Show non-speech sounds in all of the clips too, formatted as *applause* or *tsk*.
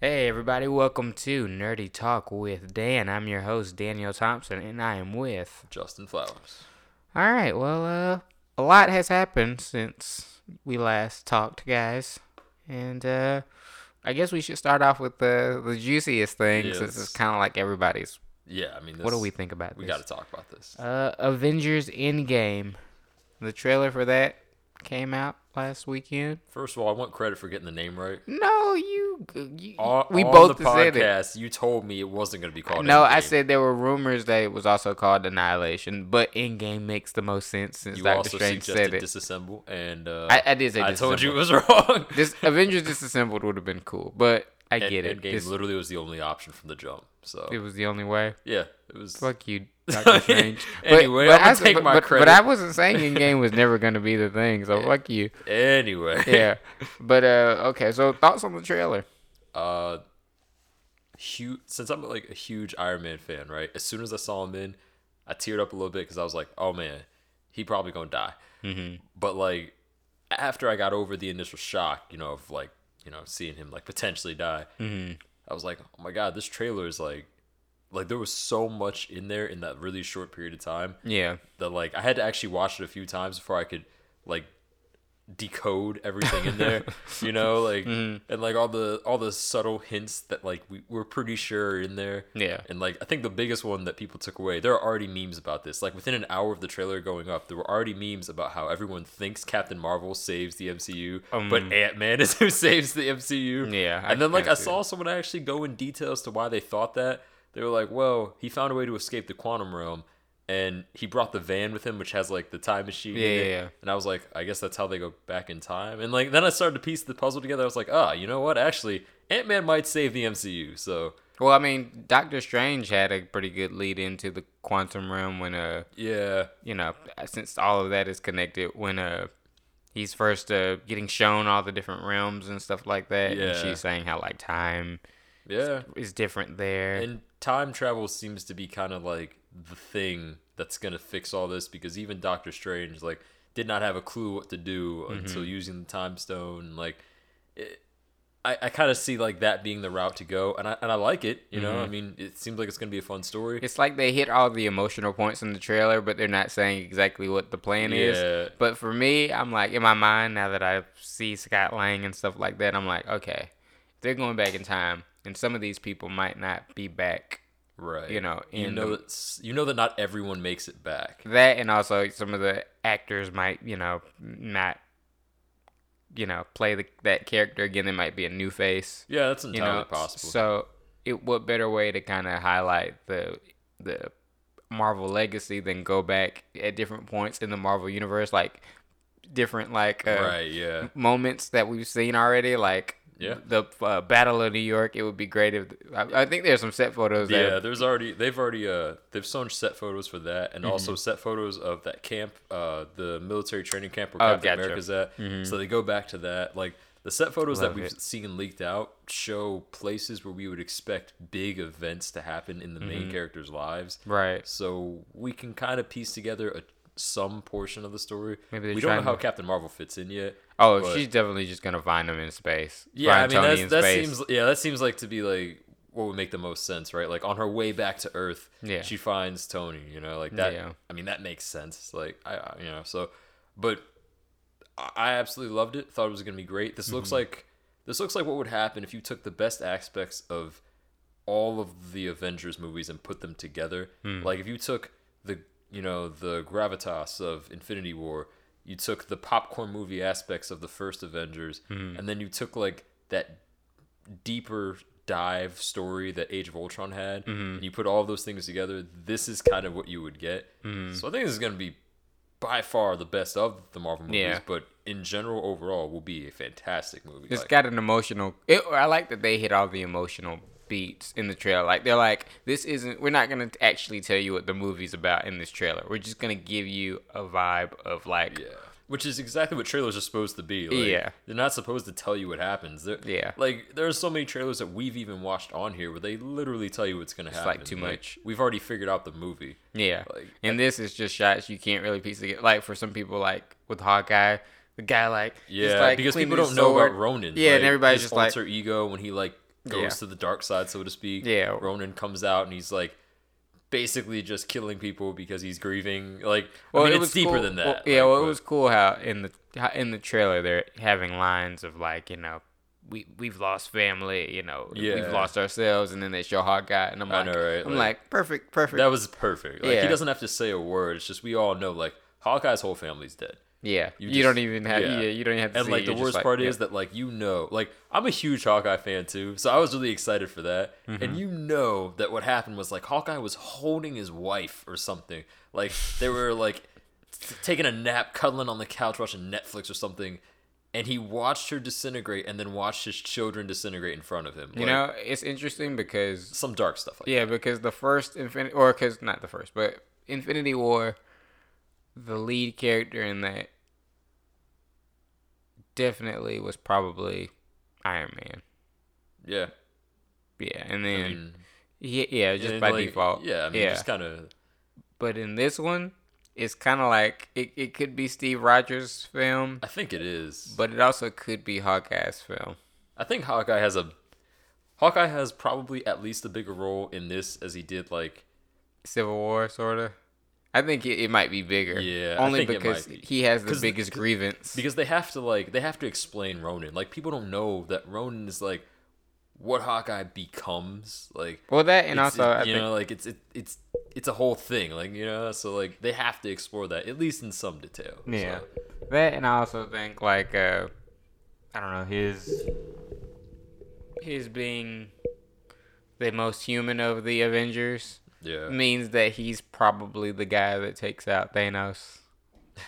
Hey everybody, welcome to Nerdy Talk with Dan. I'm your host Daniel Thompson, and I am with. Justin Flowers. All right, well, uh, a lot has happened since we last talked, guys, and uh, I guess we should start off with the the juiciest thing, Yeah, since it's kind of like everybody's. Yeah, I mean, this, What do we think about this? We got to talk about this. Uh, Avengers Endgame. The trailer for that came out last weekend. First of all, I want credit for getting the name right. No, you. You On, we on both the said it. podcast, you told me it wasn't going to be called. No, I said there were rumors that it was also called Annihilation, but Endgame makes the most sense since you Doctor Strange said it. disassemble, and uh, I, I did say I told you it was *laughs* wrong. This Avengers disassembled would have been cool, but I And- get it. Endgame This- literally was the only option from the jump. So it was the only way. yeah, it was. Fuck you, *laughs* Doctor Strange. Anyway, I'm I take but, my but, credit. But I wasn't saying Endgame was never gonna be the thing, so *laughs* fuck you. Anyway, Yeah, but uh, okay. So thoughts on the trailer? Uh, huge. Since I'm like a huge Iron Man fan, right? As soon as I saw him in, I teared up a little bit because I was like, "Oh man, he probably gonna die." Mm-hmm. But like, after I got over the initial shock, you know, of like, you know, seeing him like potentially die, mm-hmm. I was like, "Oh my god, this trailer is like." Like there was so much in there in that really short period of time Yeah, that like I had to actually watch it a few times before I could like decode everything in there, *laughs* you know, like Mm-hmm. and like all the all the subtle hints that like we we're pretty sure are in there. Yeah. And like I think the biggest one that people took away, there are already memes about this. Like within an hour of the trailer going up, there were already memes about how everyone thinks Captain Marvel saves the MCU, but Ant Man is *laughs* who saves the MCU. Um, Yeah, I And then like I saw someone actually go in detail as to why they thought that. They were like, well, he found a way to escape the quantum realm and he brought the van with him which has like the time machine in Yeah, yeah, yeah. and i was like i guess that's how they go back in time. And like then i started to piece the puzzle together. I was like ah you know what? Actually ant-man might save the mcu so. Well, I mean, Doctor Strange had a pretty good lead into the quantum realm when uh yeah. you know, since all of that is connected, when uh he's first uh getting shown all the different realms and stuff like that, yeah. and she's saying how like time yeah. is different there. and time travel seems to be kind of like the thing that's gonna fix all this because even doctor strange like did not have a clue what to do mm-hmm. until using the time stone like it, I, I kind of see like that being the route to go and I, and I like it you know? I mm-hmm. mean it seems like it's gonna be a fun story. It's like they hit all the emotional points in the trailer, but they're not saying exactly what the plan Yeah. is. But for me, I'm like in my mind now that I see Scott Lang and stuff like that, I'm like, okay, they're going back in time, and some of these people might not be back. right You know, you know the- that you know that not everyone makes it back That and also some of the actors might, you know, not, you know, play the, that character again. They might be a new face. yeah that's You entirely know, possible So, it what better way to kind of highlight the the Marvel legacy than go back at different points in the Marvel universe, like different like uh, right yeah moments that we've seen already, like. Yeah. The uh, Battle of New York. It would be great if I, I think there's some set photos. Yeah, that, there's already they've already uh they've shown set photos for that, and also Mm-hmm. set photos of that camp, uh, the military training camp where Oh, Captain gotcha. America's at. So they go back to that. Like the set photos Love that we've it. seen leaked out show places where we would expect big events to happen in the Mm-hmm. main characters' lives. right. So we can kind of piece together a some portion of the story. Maybe we don't know how to- Captain Marvel fits in yet. Oh, but- she's definitely just gonna find him in space. Yeah, I mean that space. seems yeah that seems like to be like what would make the most sense, right? Like on her way back to Earth, Yeah. she finds Tony. You know, like that. Yeah. I mean that makes sense. Like I, you know, so but I absolutely loved it. Thought it was gonna be great. This Mm-hmm. looks like this looks like what would happen if you took the best aspects of all of the Avengers movies and put them together. Hmm. Like if you took the you know the gravitas of Infinity War, you took the popcorn movie aspects of the first Avengers, Hmm. and then you took like that deeper dive story that Age of Ultron had, Mm-hmm. and you put all those things together. This is kind of what you would get. Mm-hmm. So I think this is gonna be by far the best of the Marvel movies, Yeah. but in general, overall, will be a fantastic movie. It's Like, got an emotional. It, I like that they hit all the emotional beats in the trailer. Like they're like, this isn't. We're not gonna actually tell you what the movie's about in this trailer. We're just gonna give you a vibe of like, Yeah. Which is exactly what trailers are supposed to be. Like, Yeah. They're not supposed to tell you what happens. They're, Yeah. Like, there are so many trailers that we've even watched on here where they literally tell you what's going to It's, happen. like, too much. We've already figured out the movie. yeah. Like, and this is just shots you can't really piece together. Like for some people, like with Hawkeye, the guy like, Yeah, like, because people don't know about Ronin. Yeah, and like, everybody's his just like, alter ego when he like goes Yeah. to the dark side, so to speak. Yeah. Ronin comes out and he's like basically just killing people because he's grieving. Like, I Well, mean, it it's was deeper cool- than that. well, yeah, like, well, it but- was cool how in the how in the trailer they're having lines of like you know we we've lost family, you know, Yeah. we've lost ourselves, and then they show Hawkeye, and I'm I like, know, right? I'm Like- like, perfect, perfect. that was perfect. Like, Yeah. he doesn't have to say a word. It's just we all know like Hawkeye's whole family's dead. Yeah, you you, just- don't even have yeah. yeah. you don't even have to And see like it, the you're worst like, part yeah. is that like you know, like I'm a huge Hawkeye fan too, so I was really excited for that. Mm-hmm. And you know that what happened was like Hawkeye was holding his wife or something. Like they were like t- taking a nap, cuddling on the couch, watching Netflix or something. And he watched her disintegrate, and then watched his children disintegrate in front of him. you Like, know it's interesting because some dark stuff. Like yeah, because the first Infinity or because not the first, but Infinity War, the lead character in that definitely was probably Iron Man. yeah. Yeah, and I then mean, yeah, yeah, just by like, default. Yeah, I mean, yeah. just kind of. But in this one, it's kind of like it, it could be Steve Rogers' film, I think it is. but it also could be Hawkeye's film. I think Hawkeye has a. Hawkeye has probably at least a bigger role in this as he did like Civil War, sort of. I think it, it might be bigger. Yeah, only because be. he has the biggest grievance. because they have to like they have to explain Ronin. Like people don't know that Ronin is like what Hawkeye becomes. Like well, that and also it- you think know like it's it, it's it's a whole thing. Like you know so like they have to explore that at least in some detail. Yeah. So, That and I also think like uh I don't know, his his being the most human of the Avengers yeah. means that he's probably the guy that takes out Thanos.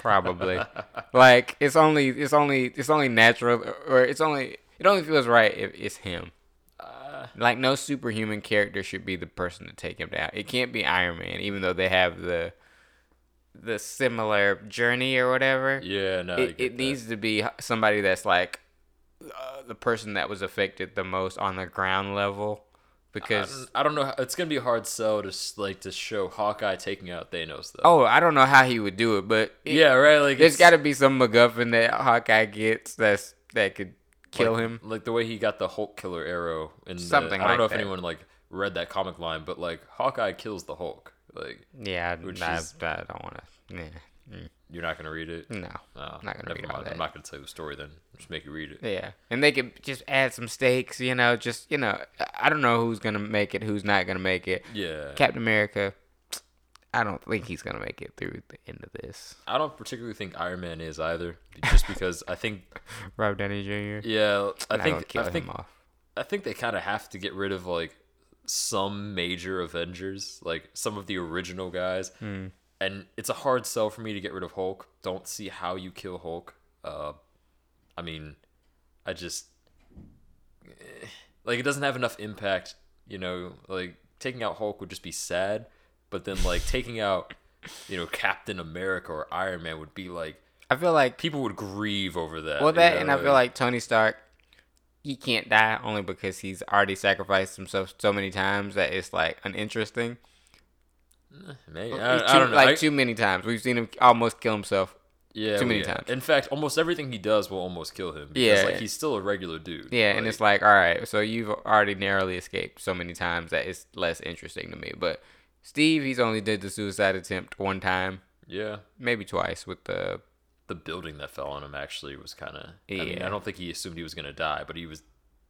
Probably. *laughs* like it's only it's only it's only natural or it's only it only feels right if it's him. Uh, Like no superhuman character should be the person to take him down. It can't be Iron Man, even though they have the the similar journey or whatever yeah. No. It, it needs to be somebody that's like uh, the person that was affected the most on the ground level because I don't know. How, it's gonna be a hard sell to like to show Hawkeye taking out Thanos though. oh i don't know how he would do it but it- yeah, right. Like there's got to be some MacGuffin that Hawkeye gets that's that could kill like, him. Like the way he got the Hulk killer arrow in the- Something I don't like know if that. anyone like read that comic line, but like Hawkeye kills the Hulk. Like Yeah, Which I, is- I don't want to. Yeah, mm, you're not gonna read it. no, Oh, not gonna read all that. I'm not gonna tell you the story then. Just make you read it. Yeah, and they could just add some stakes. You know, just you know, I- don't know who's gonna make it, who's not gonna make it. Yeah. Captain America, I don't think he's gonna make it through the end of this. I don't particularly think Iron Man is either, just because I think *laughs* Rob Downey Jr. yeah, I not think kill I think him off. I think they kind of have to get rid of like some major Avengers, like some of the original guys. Hmm. And it's a hard sell for me to get rid of Hulk. Don't see how you kill Hulk. Uh, I mean, I just eh, like it doesn't have enough impact. You know, like taking out Hulk would just be sad, but then like taking out, you know, Captain America or Iron Man would be like I feel like people would grieve over that. well you that, know, and I feel like Tony Stark, he can't die only because he's already sacrificed himself so many times that it's like uninteresting. Maybe, Too- I, I don't know. Like I- too many times, we've seen him almost kill himself. Yeah, too many yeah. times. In fact, almost everything he does will almost kill him. Because, Yeah. like he's still a regular dude. Yeah, and it's like, all right, so you've already narrowly escaped so many times that it's less interesting to me. But Steve, he's only did the suicide attempt one time, yeah, maybe twice with the. the building that fell on him actually was kind of. I mean, Yeah. I don't think he assumed he was gonna die, but he was.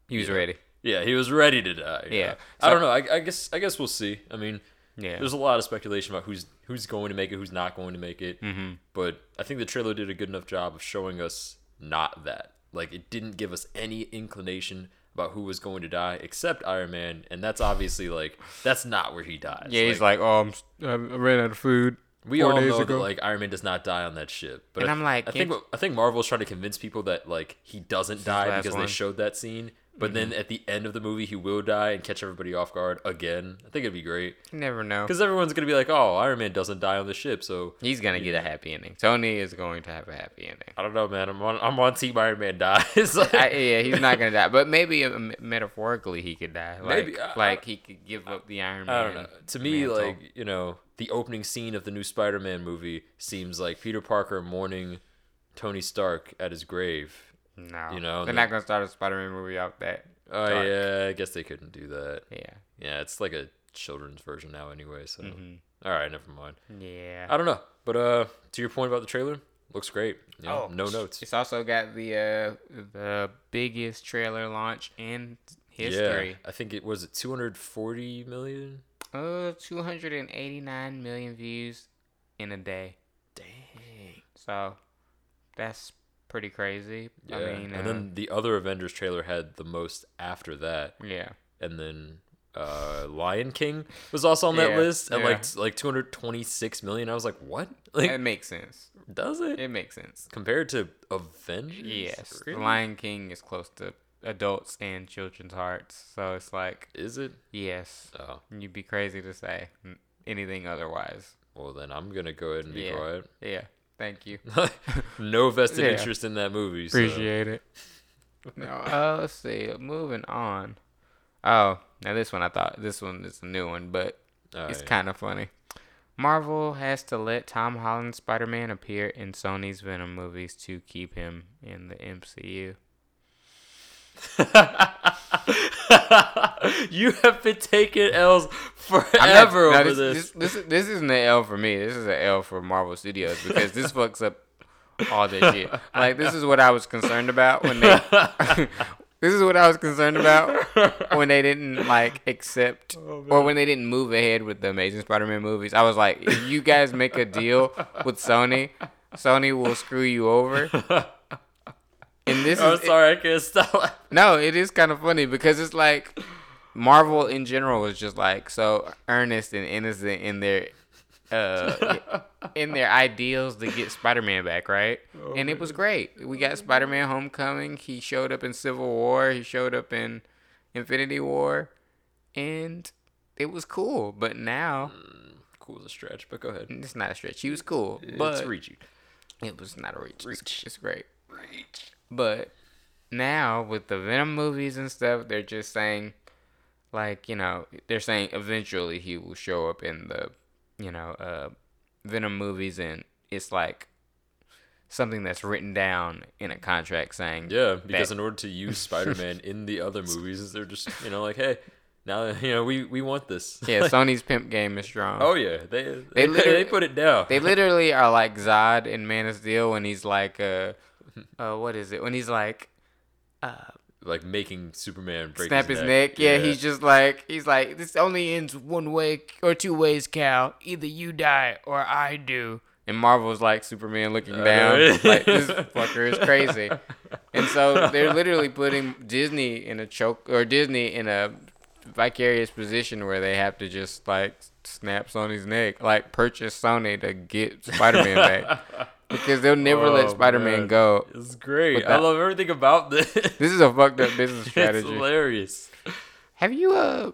He was Yeah. ready. Yeah, he was ready to die. Yeah. I don't know. I, I guess. I guess we'll see. I mean, Yeah. there's a lot of speculation about who's who's going to make it, who's not going to make it. Mm-hmm. But I think the trailer did a good enough job of showing us not that. Like it didn't give us any inclination about who was going to die except Iron Man, and that's obviously like that's not where he dies. Yeah, he's like, oh, I'm, I ran out of food. we all know ago." that like Iron Man does not die on that ship. But And I, I'm like, I think I think Marvel's trying to convince people that like he doesn't die because one. they showed that scene. But then Mm-hmm. at the end of the movie, he will die and catch everybody off guard again. I think it'd be great You never know. because everyone's gonna be like, "Oh, Iron Man doesn't die on the ship," so He's gonna get a happy ending. Tony is going to have a happy ending. I don't know, man. I'm on I'm on Team Iron Man dies. Like- *laughs* I, *laughs* yeah, he's not gonna die, but maybe uh, metaphorically he could die. Like, Maybe, I- like he could give up the Iron Man. I don't know. To me, mantle. like you know, the opening scene of the new Spider-Man movie seems like Peter Parker mourning Tony Stark at his grave. No, you know, they're not gonna start a Spider-Man movie off that. Oh dark. yeah, I guess they couldn't do that. Yeah. Yeah, it's like a children's version now anyway. So, Mm-hmm. All right, never mind. Yeah. I don't know, but uh, to your point about the trailer, looks great. Know, Oh, no notes. It's also got the uh the biggest trailer launch in history. Yeah, I think it was it 240 million. Uh, 289 million views in a day. Dang. So that's pretty crazy. Yeah, I mean, and uh, then the other Avengers trailer had the most after that, yeah. and then uh, Lion King was also on that Yeah, list at yeah. like like 226 million. I was like, what? *laughs* Like, It makes sense. does it It makes sense. compared to Avengers? Yes. Really? Lion King is close to adults and children's hearts. So it's like, Is it? yes. Oh, You'd be crazy to say anything otherwise. well then I'm gonna go ahead and be Yeah. quiet. Yeah. Thank you. *laughs* no vested Yeah. interest in that movie. So. Appreciate it. No, *laughs* uh, let's see. Moving on. Oh, now this one I thought this one is a new one, but All it's right. kind of funny. Marvel has to let Tom Holland's Spider-Man appear in Sony's Venom movies to keep him in the MCU. *laughs* *laughs* you have been taking L's not- forever no, over this, this. This, this, this isn't an L for me. This is an L for Marvel Studios because this fucks up all this shit. Like this is what I was concerned about when they. *laughs* this is what I was concerned about when they didn't like accept oh, or when they didn't move ahead with the Amazing Spider-Man movies. I was like, if you guys make a deal with Sony, Sony will screw you over. And this I'm is sorry, I can't stop. no, it is kind of funny because it's like Marvel in general was just like so earnest and innocent in their uh in their ideals to get Spider-Man back, right? and it was great. We got Spider-Man Homecoming. He showed up in Civil War. He showed up in Infinity War, and it was cool. But now Cool as a stretch, but go ahead. it's not a stretch. He was cool, but it's reaching. it was not a reach. It's- It's great. Reach. But now with the Venom movies and stuff, they're just saying, like, you know, they're saying eventually he will show up in the, you know, uh, Venom movies, and it's like something that's written down in a contract saying, Yeah, because that- in order to use *laughs* Spider-Man in the other movies, they're just you know like, hey, now *laughs* you know we we want this. yeah, *laughs* Sony's pimp game is strong. oh yeah, they They they, literally- they put it down. They literally are like Zod in Man of Steel when he's like, uh, *laughs* uh, what is it? When he's like, uh, like making Superman break snap his neck. Yeah, he's just like he's like this only ends one way or two ways, Kal. Either you die or I do. And Marvel's like Superman looking Uh, down, *laughs* like this fucker is crazy. *laughs* And so they're literally putting Disney in a choke or Disney in a vicarious position where they have to just like snap Sony's neck, like purchase Sony to get Spider-Man back. Because they'll never let Oh, Spider-Man man. go. It's great. But I love everything about this. This is a fucked up business *laughs* strategy. it's hilarious. Have you uh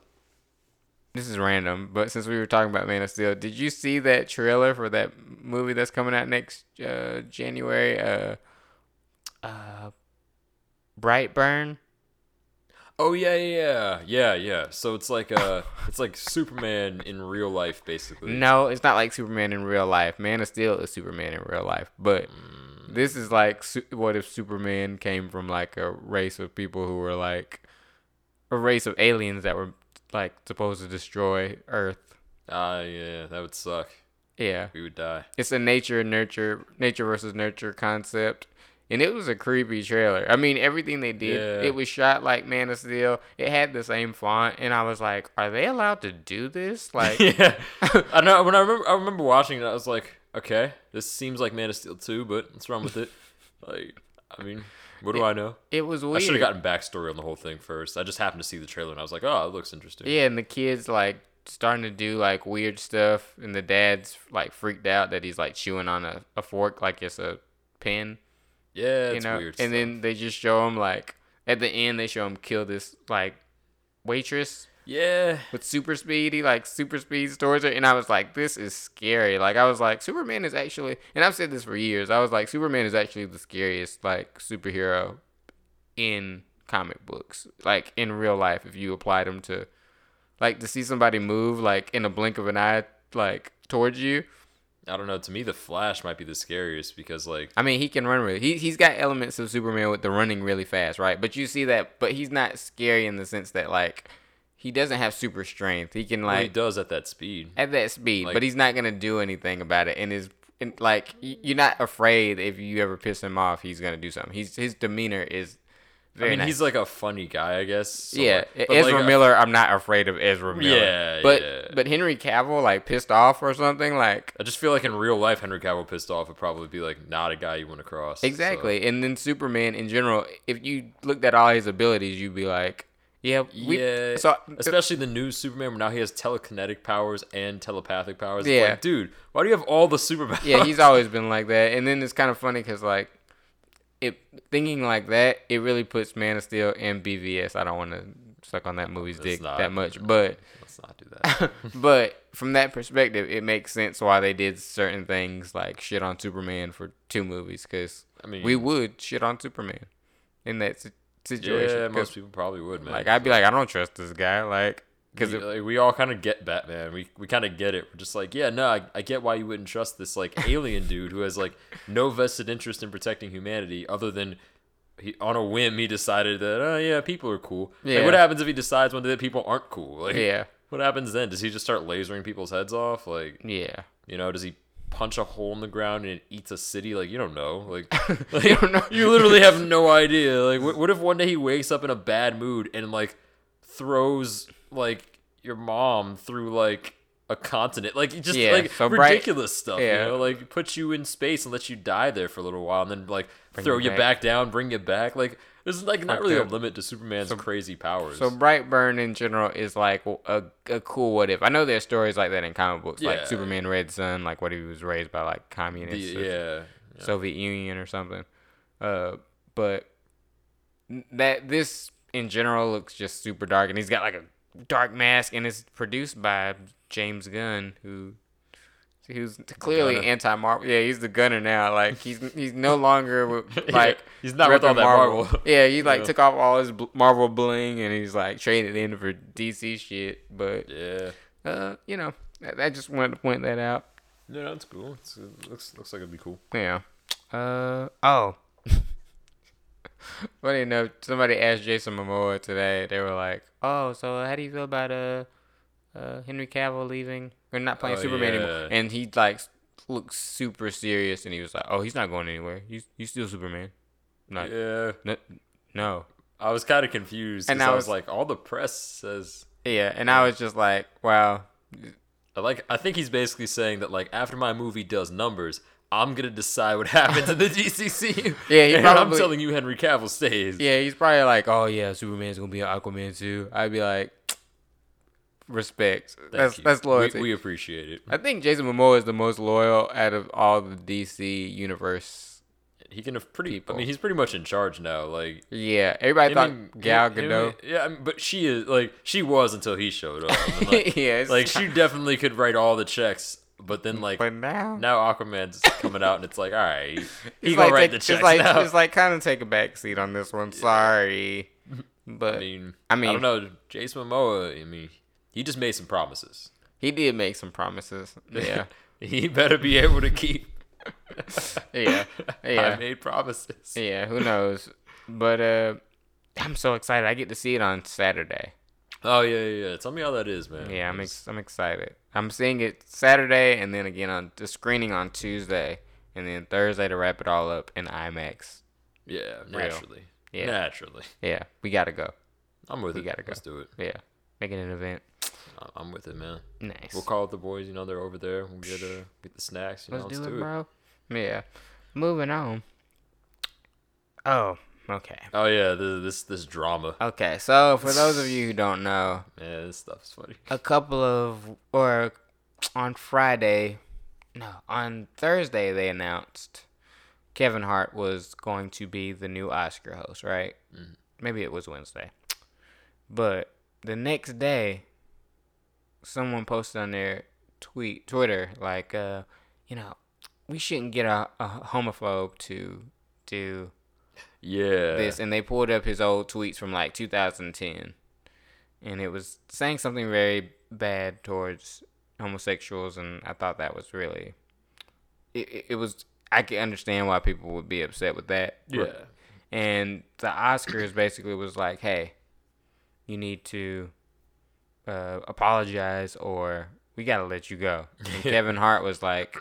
this is random, but since we were talking about Man of Steel, did you see that trailer for that movie that's coming out next uh January? Uh uh Brightburn? Oh yeah, yeah, yeah, yeah, yeah. So it's like uh, it's like Superman in real life, basically. No, it's not like Superman in real life. Man of Steel is Superman in real life, but this is like what if Superman came from like a race of people who were like a race of aliens that were like supposed to destroy Earth. Ah, yeah, that would suck. Yeah. We would die. it's a nature nurture nature versus nurture concept and it was a creepy trailer i mean everything they did Yeah. it was shot like man of steel it had the same font and i was like are they allowed to do this *laughs* like yeah, *laughs* I know. When I remember, I remember watching it. I was like, okay, this seems like Man of Steel 2, but what's wrong with it? *laughs* Like, I mean, what do I know? it was I should have gotten backstory on the whole thing first. I just happened to see the trailer and I was like, oh, it looks interesting. yeah and the kids like starting to do like weird stuff and the dad's like freaked out that he's like chewing on a, a fork like it's a pen Yeah, you know weird. and then they just show him like at the end they show him kill this like waitress yeah, with super speed. He like super speeds towards her, and I was like, "This is scary." Like I was like, Superman is actually, and I've said this for years. I was like, Superman is actually the scariest like superhero in comic books, like in real life. If you applied him to, like, to see somebody move like in a blink of an eye, like towards you, I don't know. To me, the Flash might be the scariest because like I mean, he can run really. He he's got elements of Superman with the running really fast, right? But you see that, but he's not scary in the sense that like he doesn't have super strength. He can well, he does at that speed. at that speed, like- but he's not gonna do anything about it. And and like you're not afraid if you ever piss him off, he's gonna do something. He's his demeanor is I mean, nice. he's like a funny guy, I guess. so, yeah, but, Ezra like, Miller. I'm not afraid of Ezra Miller. Yeah, but yeah. but Henry Cavill like pissed off or something like I just feel like in real life, Henry Cavill pissed off would probably be like not a guy you want to cross. so- exactly. And then Superman in general, if you looked at all his abilities, you'd be like, yeah, we, yeah. So especially the new Superman, where now he has telekinetic powers and telepathic powers. Yeah. like, dude, why do you have all the superpowers? *laughs* yeah, he's always been like that. And then it's kind of funny because like it thinking like that, it really puts Man of Steel and BVS. I don't want to suck on that movie's Let's dick not. that much, but Let's not do *laughs* that. but from that perspective, it makes sense why they did certain things like shit on Superman for two movies because I mean, we would shit on Superman in that situation. yeah, most people probably would, man. like I'd be like, I don't trust this guy, like because we, like, we all kind of get Batman. We we kind of get it. We're just like, yeah, no, I, I get why you wouldn't trust this like *laughs* alien dude who has like no vested interest in protecting humanity other than he on a whim he decided that oh yeah people are cool. Yeah. Like, what happens if he decides one day that people aren't cool? *laughs* Like yeah, what happens then? Does he just start lasering people's heads off? Like yeah. you know, does he punch a hole in the ground and it eats a city? Like you don't know. Like, *laughs* like You don't know. you literally have no idea. Like what, what if one day he wakes up in a bad mood and like throws like your mom through like a continent like just Yeah, like so Bright- ridiculous stuff yeah. you know like puts you in space and lets you die there for a little while and then like throw you back. back. down bring you back like there's like not really a limit to superman's crazy powers So Brightburn in general is like a, a cool what if. I know there's stories like that in comic books, Yeah. like Superman Red Sun, like what if he was raised by like The- communists, or yeah Soviet Union or something. Uh, but that this in general looks just super dark, and he's got like a dark mask, and it's produced by James Gunn, who who's clearly anti Marvel. Yeah, he's the gunner now. Like he's he's no *laughs* longer with, *laughs* like he's not with all that Marvel. *laughs* yeah, he like Yeah. took off all his Marvel bling, and he's like traded in for DC shit. But yeah uh, you know, I, I just wanted to point that out. no that's cool it's, it looks looks like it'd be cool Yeah. Uh oh. *laughs* Funny enough, somebody asked Jason Momoa today. They were like, "Oh, so how do you feel about uh, uh Henry Cavill leaving or not playing Oh, Superman yeah. anymore?" And he like looks super serious, and he was like, "Oh, he's not going anywhere. He's he's still Superman." Like, yeah no, no. I was kind of confused And I I was was- like, all the press says. Yeah, and I was just like, "Wow." I Like, I think he's basically saying that like after my movie does numbers, I'm gonna decide what *laughs* happens in the DCC. *laughs* Yeah, he and I'm telling you, Henry Cavill stays. Yeah, he's probably like, "Oh yeah, Superman's gonna be an Aquaman too." I'd be like, *tsk* "Respect. Thank that's you. that's We- loyalty." We, appreciate it. I think Jason Momoa is the most loyal out of all the DC universe. He can have pretty. People. I mean, he's pretty much in charge now. Like. Yeah, everybody I thought mean, Gal Gadot. yeah, I mean, but she is like she was until he showed up. *laughs* Like, yeah, like she definitely could write all the checks, but then like but now, now Aquaman's coming out and it's like, all right, *laughs* he gonna like, write take- the checks like, now. It's like kind of take a back seat on this one. Sorry, *laughs* but I mean, I I mean- don't know. Jason Momoa. I mean, he just made some promises. he did make some promises. Yeah, *laughs* he better be able to keep. yeah, yeah. I made promises. yeah. Who knows? But uh, I'm so excited. I get to see it on Saturday. Oh yeah, yeah, yeah. Tell me how that is, man. Yeah, I'm ex- I'm excited. I'm seeing it Saturday and then again on the screening on Tuesday and then Thursday to wrap it all up in IMAX. yeah, naturally. Yeah. Naturally. Yeah, we gotta go. I'm with We it. gotta go. Let's do it. Yeah, make it an event. I'm with it, man. Nice. We'll call up the boys. You know, they're over there. We'll get uh, get the snacks. You let's, know, do let's it, do it. bro. Yeah. Moving on. Oh, okay. Oh yeah, this this this drama. Okay, so for those of you who don't know, Yeah, this stuff's funny. a couple of or on Friday, no, on Thursday they announced Kevin Hart was going to be the new Oscar host, right? Maybe it was Wednesday. But the next day someone posted on their tweet Twitter like uh you know, we shouldn't get a, a homophobe to do Yeah. this and they pulled up his old tweets from like 2010 and it was saying something very bad towards homosexuals and i thought that was really it, it- was I can understand why people would be upset with that. Yeah. And the Oscars basically was like, hey, you need to uh, apologize or we gotta let you go. And *laughs* Kevin Hart was like,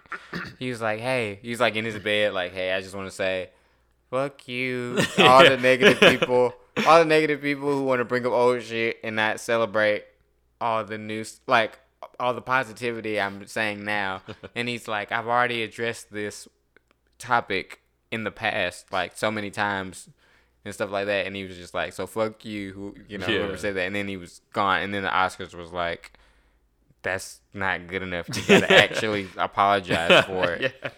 he was like, hey, he's like in his bed, like, hey, I just want to say, fuck you, *laughs* all the negative *laughs* people, all the negative people who want to bring up old shit and not celebrate all the new, like, all the positivity I'm saying now. *laughs* and he's like, I've already addressed this topic in the past, like so many times and stuff like that. And he was just like, so fuck you, who, you know, whoever Yeah. said that. And then he was gone. And then the Oscars was like, that's not good enough. You gotta actually apologize for it. yeah.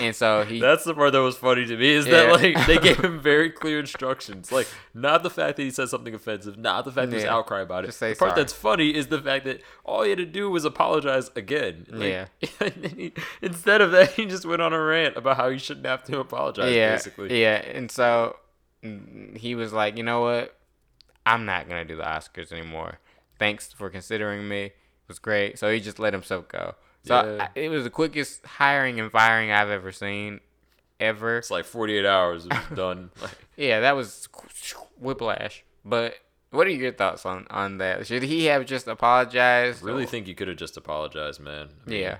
And so he, That's the part that was funny to me is Yeah. that like they gave him *laughs* very clear instructions. Like not the fact that he said something offensive, not the fact that there's Yeah. outcry about it. Just say the part sorry. that's funny is the fact that all he had to do was apologize again. Like, Yeah. *laughs* he- instead of that, he just went on a rant about how he shouldn't have to apologize. yeah, basically. yeah. And so mm, he was like, you know what? I'm not gonna do the Oscars anymore. Thanks for considering me. It was great. So he just let himself go. So Yeah. I, it was the quickest hiring and firing I've ever seen, ever. It's like 48 hours it was *laughs* done. Like, Yeah, that was whiplash. But what are your thoughts on on that? Should he have just apologized? really or- think you could have just apologized, man. I mean, Yeah.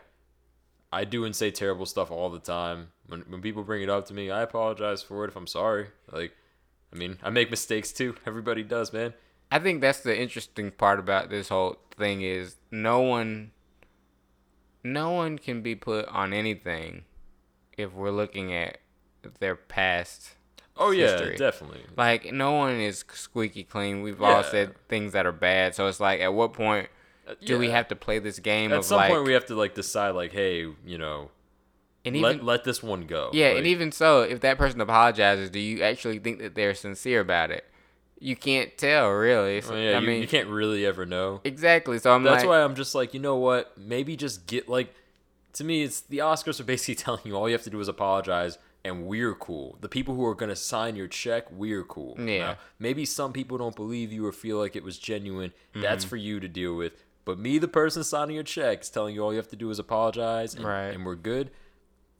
I do and say terrible stuff all the time. When when people bring it up to me, I apologize for it if I'm sorry. Like, I mean, I make mistakes too. *laughs* Everybody does, man. I think that's the interesting part about this whole thing is no one no one can be put on anything if we're looking at their past Oh yeah, history. definitely. like no one is squeaky clean we've all said things that are bad so it's like at what point uh, do we have to play this game At of some like point, we have to like decide, like, hey, you know, and let let this one go. yeah Like, and even so if that person apologizes do you actually think that they're sincere about it you can't tell really So, I mean, yeah, I you, mean you can't really ever know. exactly so i'm That's like why I'm just like, you know what? Maybe just get like. To me, it's the Oscars are basically *laughs* telling you all you have to do is apologize, and we're cool. The people who are gonna sign your check, we're cool. Yeah. Maybe some people don't believe you or feel like it was genuine. Mm-hmm. That's for you to deal with. But me, the person signing your checks, telling you all you have to do is apologize, and, Right. and we're good.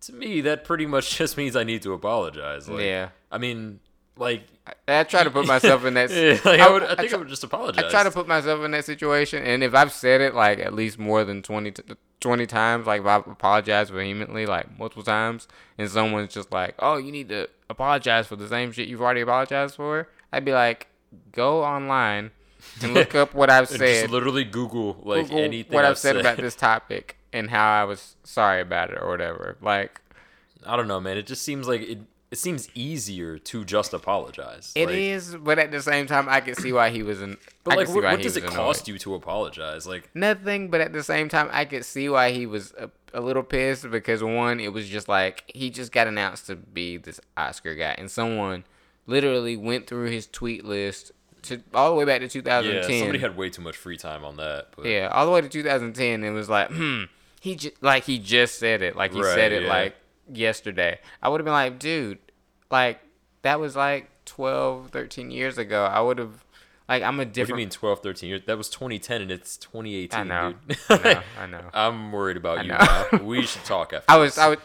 To me, that pretty much *laughs* just means I need to apologize. Like, Yeah. I mean, like, I try to put myself in that. *laughs* yeah, like, I, would, I think I, try, would just apologize. I try to put myself in that situation, and if I've said it like at least more than 20, 20 times, like if I've apologized vehemently, like multiple times, and someone's just like, "Oh, you need to apologize for the same shit you've already apologized for," I'd be like, "Go online and look up what *laughs* I've said, just literally Google like Google anything what I've I've said about this topic and how I was sorry about it or whatever." Like, I don't know, man. It just seems like it. It seems easier to just apologize. it like, is, but at the same time, I can see why he was in. But I like, what, what does it annoyed. cost you to apologize? Like, nothing but at the same time i could see why he was a, a little pissed because one it was just like he just got announced to be this oscar guy and someone literally went through his tweet list to all the way back to 2010. yeah, 2010 somebody had way too much free time on that. But yeah all the way to 2010 and was like hmm he just like he just said it like he Right, said it yeah. like yesterday i would have been like dude like that was like 12 13 years ago i would have like i'm a What do you mean 12, 13 years? That was 2010 and it's 2018, I know. dude. I know, *laughs* I know. I'm worried about I you know. now. *laughs* We should talk after I was, this. I was,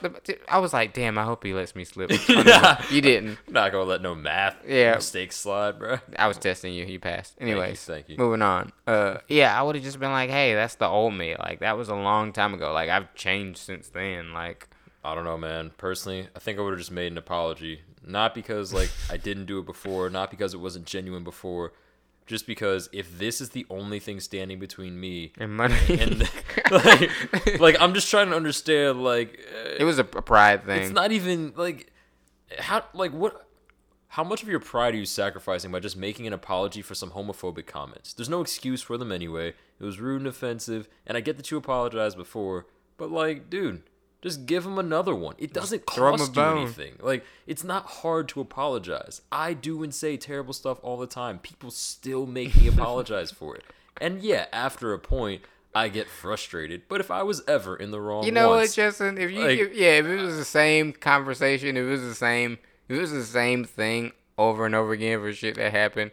I was like, damn. I hope he lets me slip. *laughs* Honestly, you didn't. not gonna let no math Yeah. mistakes slide, bro. I was testing you. You passed. Anyways, thank you. moving on. Uh, yeah, I would have just been like, hey, that's the old me. Like that was a long time ago. Like I've changed since then. Like I don't know, man. Personally, I think I would have just made an apology. Not because like I didn't do it before, not because it wasn't genuine before, just because if this is the only thing standing between me and money. and *laughs* like, like I'm just trying to understand like uh, it was a, a pride thing. it's not even like how like what how much of your pride are you sacrificing by just making an apology for some homophobic comments? There's no excuse for them anyway. It was rude and offensive, and I get that you apologized before, but like, dude, just give him another one. It doesn't throw him a cost you bone. anything. Like, it's not hard to apologize. I do and say terrible stuff all the time. People still make me *laughs* apologize for it. And yeah, after a point, I get frustrated. But if I was ever in the wrong you know once, what, Justin? If you, like- if- yeah, if it was the same conversation, if it was the same, if it was the same thing over and over again for shit that happened,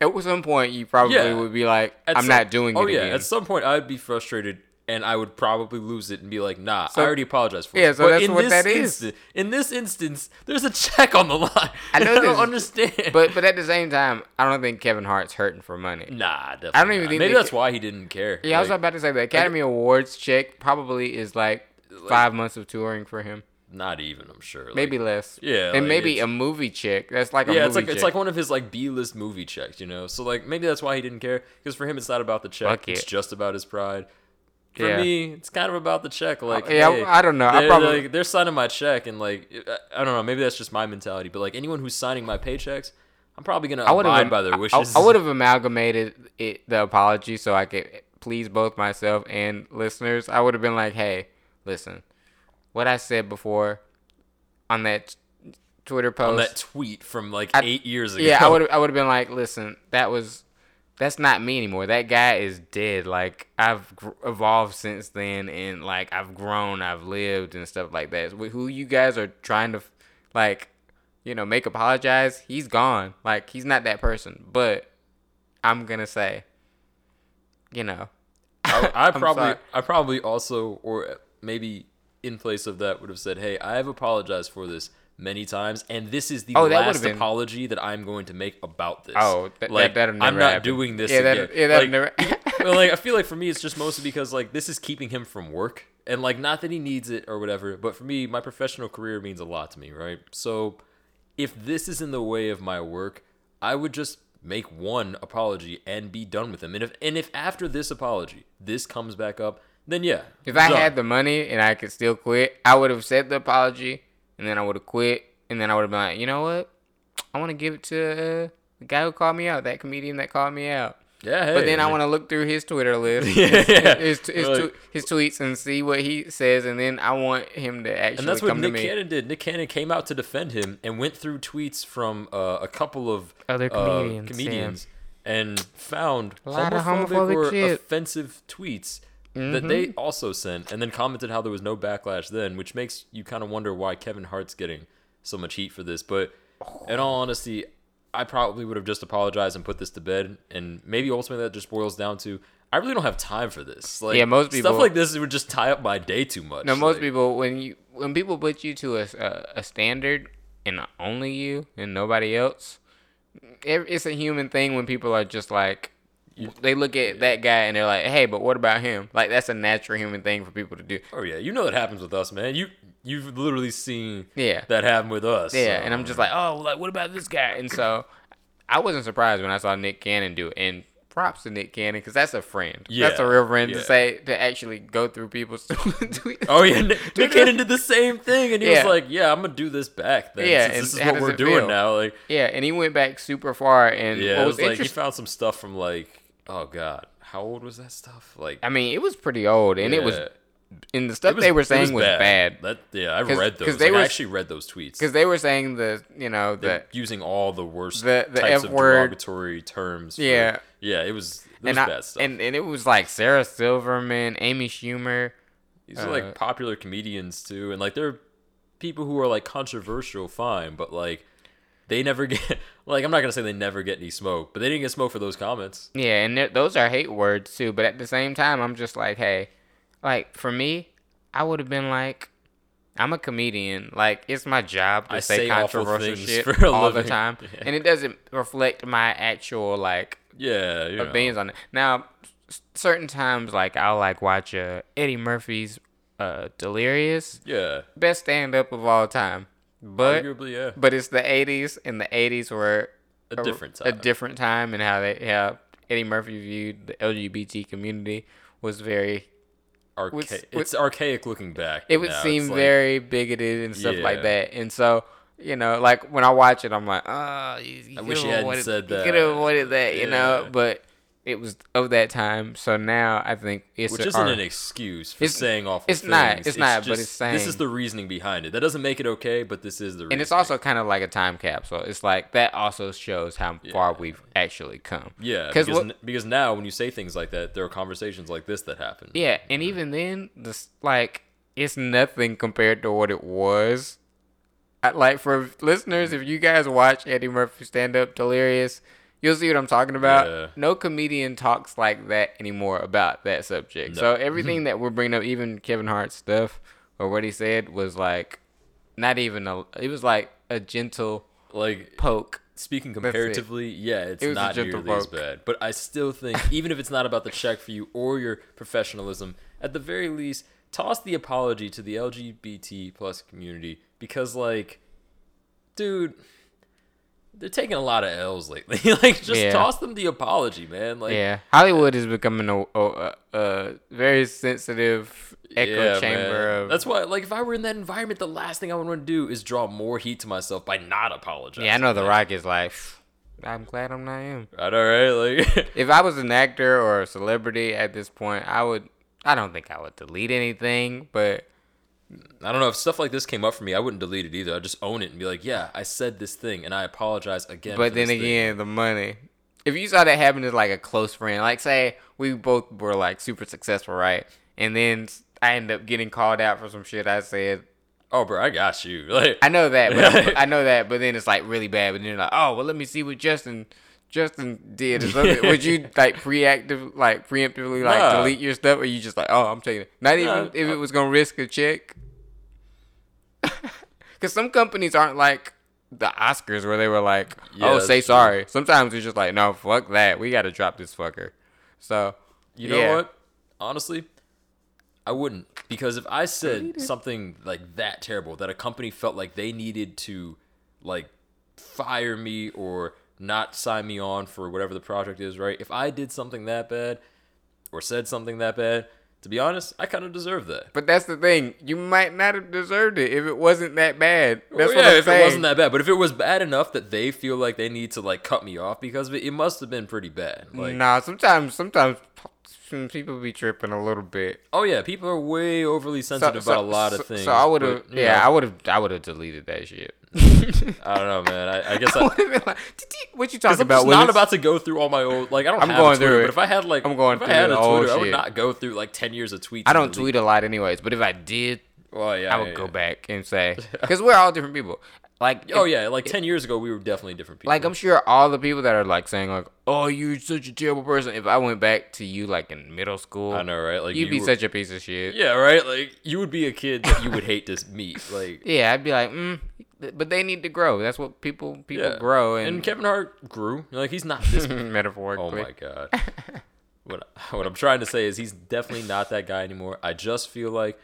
at some point you probably Yeah. would be like, I'm some- not doing oh it yeah, again. at some point I'd be frustrated and I would probably lose it and be like, "Nah, So- I already apologized for Yeah, it." so But that's in what this that is. instan- In this instance, there's a check on the line. I know *laughs* I don't understand. But but at the same time, I don't think Kevin Hart's hurting for money. nah, definitely I don't even not. think maybe that's ca- why he didn't care. Yeah, I was about to say the Academy Awards check probably is like five months of touring for him, not even. I'm sure. Like, maybe less. yeah, and like, maybe a movie check. That's like a yeah, movie it's like check. it's like one of his like B list movie checks, you know. So like maybe that's why he didn't care because for him it's not about the check; Fuck it's it. just about his pride. For Yeah. me, it's kind of about the check. Like, uh, yeah, hey, I don't know. I They're, probably like, they're signing my check, and like I- I don't know, maybe that's just my mentality. But like anyone who's signing my paychecks, I'm probably gonna I would abide have by their wishes. I, would have amalgamated it, the apology so I could please both myself and listeners. I would have been like, "Hey, listen, what I said before on that Twitter post. on that tweet from like I- eight years ago. yeah, I would I would have been like, "Listen, that was that's not me anymore. That guy is dead. Like I've gr- evolved since then, and like I've grown, I've lived, and stuff like that. Who you guys are trying to like, you know, make apologize? He's gone. Like he's not that person. But I'm gonna say, you know, I, I *laughs* probably, sorry. I probably also, or maybe in place of that, would have said, "Hey, I have apologized for this many times, and this is the Oh, that last been- apology that I'm going to make about this." Oh, th- like that- I'm not happen. doing this Yeah, that- again. yeah, that'd like, never- *laughs* *laughs* well, like I feel like for me, it's just mostly because like this is keeping him from work, and like not that he needs it or whatever, but for me, my professional career means a lot to me, right? So if this is in the way of my work, I would just make one apology and be done with him. And if and if after this apology, this comes back up, then yeah. If I done. had the money and I could still quit, I would have said the apology, and then I would have quit, and then I would have been like, you know what? I want to give it to uh, the guy who called me out, that comedian that called me out. yeah, hey, But then I want to look through his Twitter list, *laughs* Yeah, yeah. his, his, Like- his tweets, and see what he says, and then I want him to actually and that's what Nick. Cannon did. Nick Cannon came out to defend him and went through tweets from uh, a couple of Other uh, comedians, comedians and found A lot of homophobic, homophobic or shit. offensive tweets that Mm-hmm. they also sent, and then commented how there was no backlash then, which makes you kind of wonder why Kevin Hart's getting so much heat for this. But in all honesty, I probably would have just apologized and put this to bed, and maybe ultimately that just boils down to. I really don't have time for this. Like, Yeah, most people stuff like this would just tie up my day too much. No, most Like, people when you when people put you to a, a, a standard and only you and nobody else, it, it's a human thing when people are just like they look at that guy and they're like, hey, but what about him? Like that's a natural human thing for people to do. Oh yeah, you know what happens with us, man. You you've literally seen Yeah. that happen with us. Yeah, so- and I'm just like, oh, like what about this guy? And so I wasn't surprised when I saw Nick Cannon do it. And props to Nick Cannon because that's a friend. Yeah, that's a real friend to say to actually go through people's *laughs* tweets. Oh yeah, Nick, *laughs* Nick Cannon did the same thing, and he Yeah. was like, "Yeah, I'm gonna do this back. Then, Yeah, this is what we're doing feel? now." Like, Yeah, and he went back super far. And yeah, what it was was like he found some stuff from like, oh god, how old was that stuff? Like, I mean, it was pretty old, and it was, yeah, and the stuff was- they were saying was, bad That yeah, I've 'Cause- read 'cause those. they Like, were- I actually read those tweets. because they were saying the, you know, the using all the worst The- the types F of word. derogatory terms. for- Yeah. yeah, it was. It was and, I, bad stuff. and and it was like Sarah Silverman, Amy Schumer. These are Uh, like popular comedians too, and like they're people who are like controversial, fine, but like they never get *laughs* like I'm not gonna say they never get any smoke, but they didn't get smoke for those comments. Yeah, and those are hate words too. But at the same time, I'm just like, hey, like for me, I would have been like, I'm a comedian. Like it's my job to I say, say controversial shit all the time, Yeah. *laughs* and it doesn't reflect my actual like Yeah, you know. opinions on it. Now, certain times, like I'll like watch uh, Eddie Murphy's uh, Delirious, Yeah, best stand up of all time. But arguably, yeah. but it's the '80s, and the '80s were A different a time. different time, and how they how Eddie Murphy viewed the LGBT community was very. Archa- with- it's archaic looking back. It would now. seem like- very bigoted and stuff like that, and so. You know, like when I watch it, I'm like, oh, you, you I wish you hadn't said You that." could have avoided that, you know. But it was of that time, so now I think it's Which a- isn't an excuse for It's- saying awful it's not, things. it's not, but it's saying This is the reasoning behind it. That doesn't make it okay, but this is the reason. and it's also kind of like a time capsule. It's like that also shows how far we've actually come. Yeah, because, what- n- because now when you say things like that, there are conversations like this that happen. Yeah, and even then, this like it's nothing compared to what it was. I, like for listeners, if you guys watch Eddie Murphy stand up Delirious, You'll see what I'm talking about. Yeah. No comedian talks like that anymore about that subject. No. So everything that we're bringing up, even Kevin Hart's stuff or what he said, was like not even a. It was like a gentle Like poke. speaking it. comparatively, yeah, it's It not nearly as bad. But I still think, *laughs* even if it's not about the check for you or your professionalism, at the very least, toss the apology to the LGBT plus community because, like, dude, they're taking a lot of L's lately. *laughs* like, just Yeah. toss them the apology, man. Like, yeah, Hollywood is becoming a, a, a very sensitive echo yeah, chamber of. That's why, like, if I were in that environment, the last thing I would want to do is draw more heat to myself by not apologizing. yeah, I know The. Rock is like. I'm glad I'm not him. I know, right? Like, *laughs* If I was an actor or a celebrity at this point, I would. I don't think I would delete anything, but I don't know if stuff like this came up for me, I wouldn't delete it either. I'd just own it and be like, "Yeah, I said this thing, and I apologize again." But for then this thing." again, the money. If you saw that happen to like a close friend, like say we both were like super successful, right? And then I end up getting called out for some shit I said. oh, bro, I got you. *laughs* Like, I know that, but *laughs* I know that, but then it's like really bad. But then you're like, oh well, let me see what Justin Justin did. Or something. *laughs* Would you like preactive, like preemptively, like Nah. delete your stuff, or you just like, oh, I'm taking it? Not even Nah, if it was gonna risk a check. *laughs* Because some companies aren't like the Oscars where they were like, oh, Yeah, oh, say true. sorry. Sometimes it's just like, no, fuck that. We got to drop this fucker. So you know what? Honestly, I wouldn't because if I said something like that terrible that a company felt like they needed to like fire me or not sign me on for whatever the project is, right? If I did something that bad or said something that bad, to be honest, I kind of deserve that. But that's the thing. You might not have deserved it if it wasn't that bad. That's Well, what yeah, I'm if saying. it wasn't that bad, but if it was bad enough that they feel like they need to like cut me off because of it, it must have been pretty bad. Like, nah, sometimes sometimes people be tripping a little bit. oh yeah, people are way overly sensitive so- about a lot of so- things. So I would have, yeah, know, I would have, I would have deleted that shit. I don't know, man. I, I guess *laughs* I I, would have been like, "Tee-tee, what you talking I'm about? just not about to go through all my old like I don't I'm have going Twitter, through it. but if I had like I'm going if I through had a Twitter, I would shit. not go through like ten years of tweets. I don't tweet a lot anyways, but if I did, Well, yeah, I would yeah, go yeah. back and say, *laughs* because we're all different people. Like, Oh if- yeah, like ten years ago, we were definitely different people. Like I'm sure all the people that are like saying like, "Oh, you're such a terrible person." If I went back to you like in middle school, I know, right? Like you'd you be were- such a piece of shit. yeah, right. Like you would be a kid that you would hate to meet. *laughs* Like Yeah, I'd be like, mm, but they need to grow. That's what people people yeah. grow and, and Kevin Hart grew. Like he's not *laughs* this metaphorically. Oh my god. *laughs* what what I'm trying to say is he's definitely not that guy anymore. I just feel like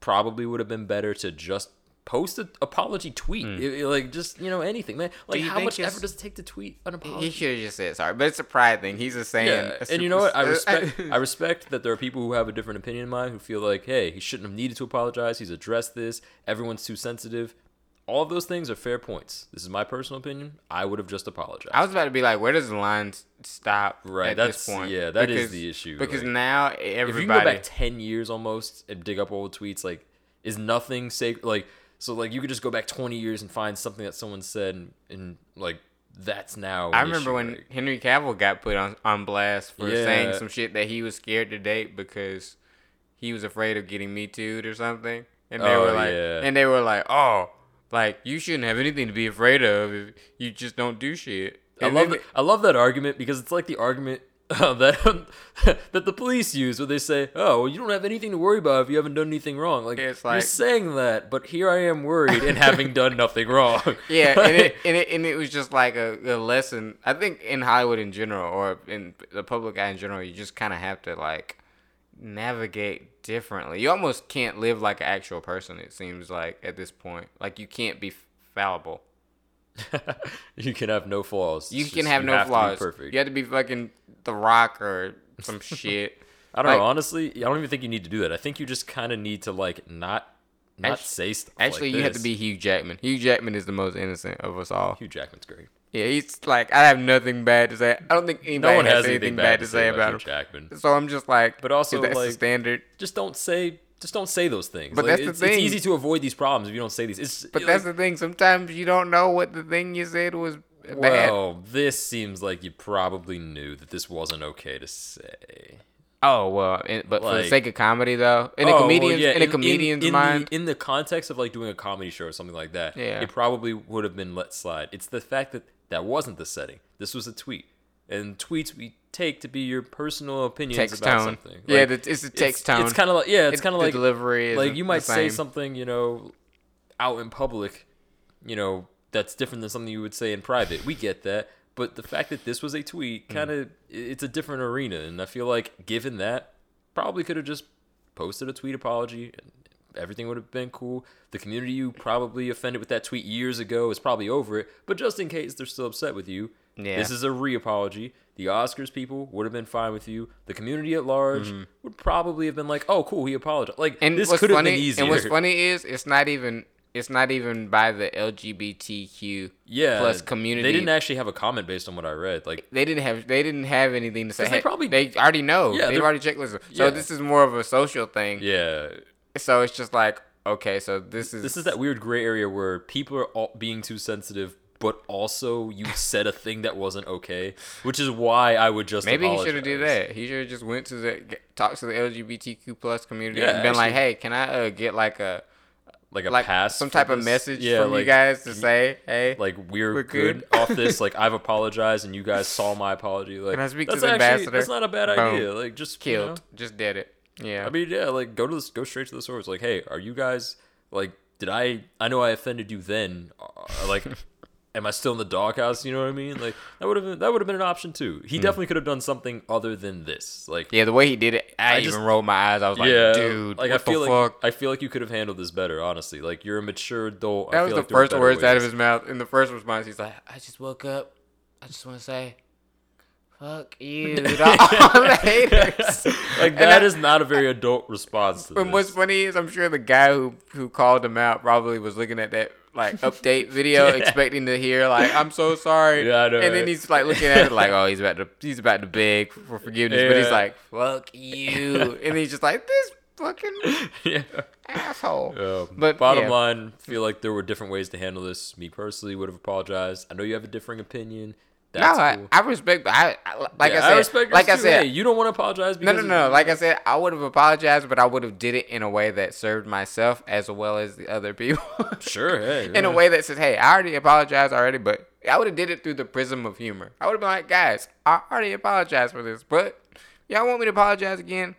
probably would have been better to just post an apology tweet. Hmm. It- it- like just, you know, anything, man. Like how much effort does it take to tweet an apology? He should have just said sorry, but it's a pride thing. He's just saying. Yeah, and you know what? I respect *laughs* I respect that there are people who have a different opinion in mind who feel like, hey, he shouldn't have needed to apologize. He's addressed this. Everyone's too sensitive. All of those things are fair points. This is my personal opinion. I would have just apologized. I was about to be like, where does the line stop? Right, At that's- this point? yeah, that is the issue, Because like, now if you everybody. go back 10 years almost and dig up old tweets like is nothing sacred like so like you could just go back 20 years and find something that someone said and, and like that's now I remember issue, when right? Henry Cavill got put on on blast for saying some shit that he was scared to date because he was afraid of getting me too'd or something. And they Oh, were like, yeah. and they were like, oh, like you shouldn't have anything to be afraid of if you just don't do shit. I love it. I love that argument because it's like the argument *laughs* uh, that *laughs* that the police use where they say, "Oh, well, you don't have anything to worry about if you haven't done anything wrong." Like, It's you're saying that, but here I am worried and having *laughs* done nothing wrong. Yeah, and it, and it and it was just like a, a lesson. I think in Hollywood in general, or in the public eye in general, you just kind of have to like navigate differently. You almost can't live like an actual person. It seems like at this point, like you can't be fallible. *laughs* you can have no flaws. You It's can just- have you no be flaws. perfect. You have to be fucking The Rock or some *laughs* shit. I don't Like- know. Honestly, I don't even think you need to do that. I think you just kind of need to like not not Actu- say stuff. Actually, like you have to be Hugh Jackman. Hugh Jackman is the most innocent of us all. Hugh Jackman's great. Yeah, he's like I have nothing bad to say. I don't think anybody No one has, has anything bad to say about him. Jackman. So I'm just like, But also, that's the like- standard. Just don't say. Just don't say those things. But Like, that's the it's, thing. It's easy to avoid these problems if you don't say these. It's But like, that's the thing. Sometimes you don't know what the thing you said was bad. well, this seems like you probably knew that this wasn't okay to say. Oh well, in, but for the sake of comedy though, in a Oh, well, comedian's yeah, in, a comedian's in mind, the, in the context of like doing a comedy show or something like that, Yeah. it probably would have been let slide. It's the fact that that wasn't the setting. This was a tweet, and tweets we take to be your personal opinions text about tone. something. yeah, the, it's the text it's, tone. It's kind of like yeah, it's, It's kind of like delivery. like you might say something you know out in public, you know that's different than something you would say in private. We get that, but the fact that this was a tweet kind of it's a different arena, and I feel like given that, probably could have just posted a tweet apology. and Everything would have been cool. The community you probably offended with that tweet years ago is probably over it. But just in case they're still upset with you, Yeah. this is a re-apology. The Oscars people would have been fine with you. The community at large would probably have been like, "Oh, cool, he apologized." Like Mm-hmm. and this could have been easier. And what's funny is it's not even it's not even by the LGBTQ yeah, plus community. They didn't actually have a comment based on what I read. Like, they didn't have they didn't have anything to say. they probably- they already know. Yeah, they've already checklisted. So Yeah. this is more of a social thing. yeah, So it's just like okay, so this is this is that weird gray area where people are all being too sensitive, but also you *laughs* said a thing that wasn't okay, which is why I would just Maybe he should have did that. He should have just went to the talked to the LGBTQ plus community Yeah, and been like, "Hey, can I uh, get like a like a like pass, some type of message Yeah, from you guys to say, hey, like we're, We're good. good. off this. Like *laughs* I've apologized and you guys saw my apology. Like Can I speak to that's the actually, ambassador? That's not a bad Boom. idea. Like just you know, killed, just did it." Yeah, I mean, yeah, like go to this, go straight to the source. Like, hey, are you guys like? Did I? I know I offended you then. Uh, like, *laughs* am I still in the doghouse? You know what I mean? Like that would have been that would have been an option too. He hmm. definitely could have done something other than this. Like, yeah, the way he did it, I, I even just- rolled my eyes. I was like, yeah, "Dude, like I feel the like fuck?" I feel like you could have handled this better. Honestly, like you're a mature adult. I That was the like first words out of his mouth. In the first response, he's like, "I just woke up. I just want to say, fuck you, *laughs* all the *laughs* haters." Like *laughs* that I- is not a very adult response. To And what's funny is, I'm sure the guy who who called him out probably was looking at that like update video, *laughs* Yeah. expecting to hear like, "I'm so sorry." Yeah, I know, And then he's like looking at it like, "Oh, he's about to he's about to beg for forgiveness," but he's like, "Fuck you," and he's just like, "This fucking *laughs* yeah. asshole." Uh, But, bottom yeah. line, feel like there were different ways to handle this. Me personally would have apologized. I know you have a differing opinion. That's no, cool. I, I respect. I, I like Yeah, I said, I respect like I too. said, Hey, you don't want to apologize. No, Because no, no. Like I said, I would have apologized, but I would have did it in a way that served myself as well as the other people. *laughs* Sure, hey, in a way that says, "Hey, I already apologized already," but I would have did it through the prism of humor. I would have been like, "Guys, I already apologized for this, but y'all want me to apologize again?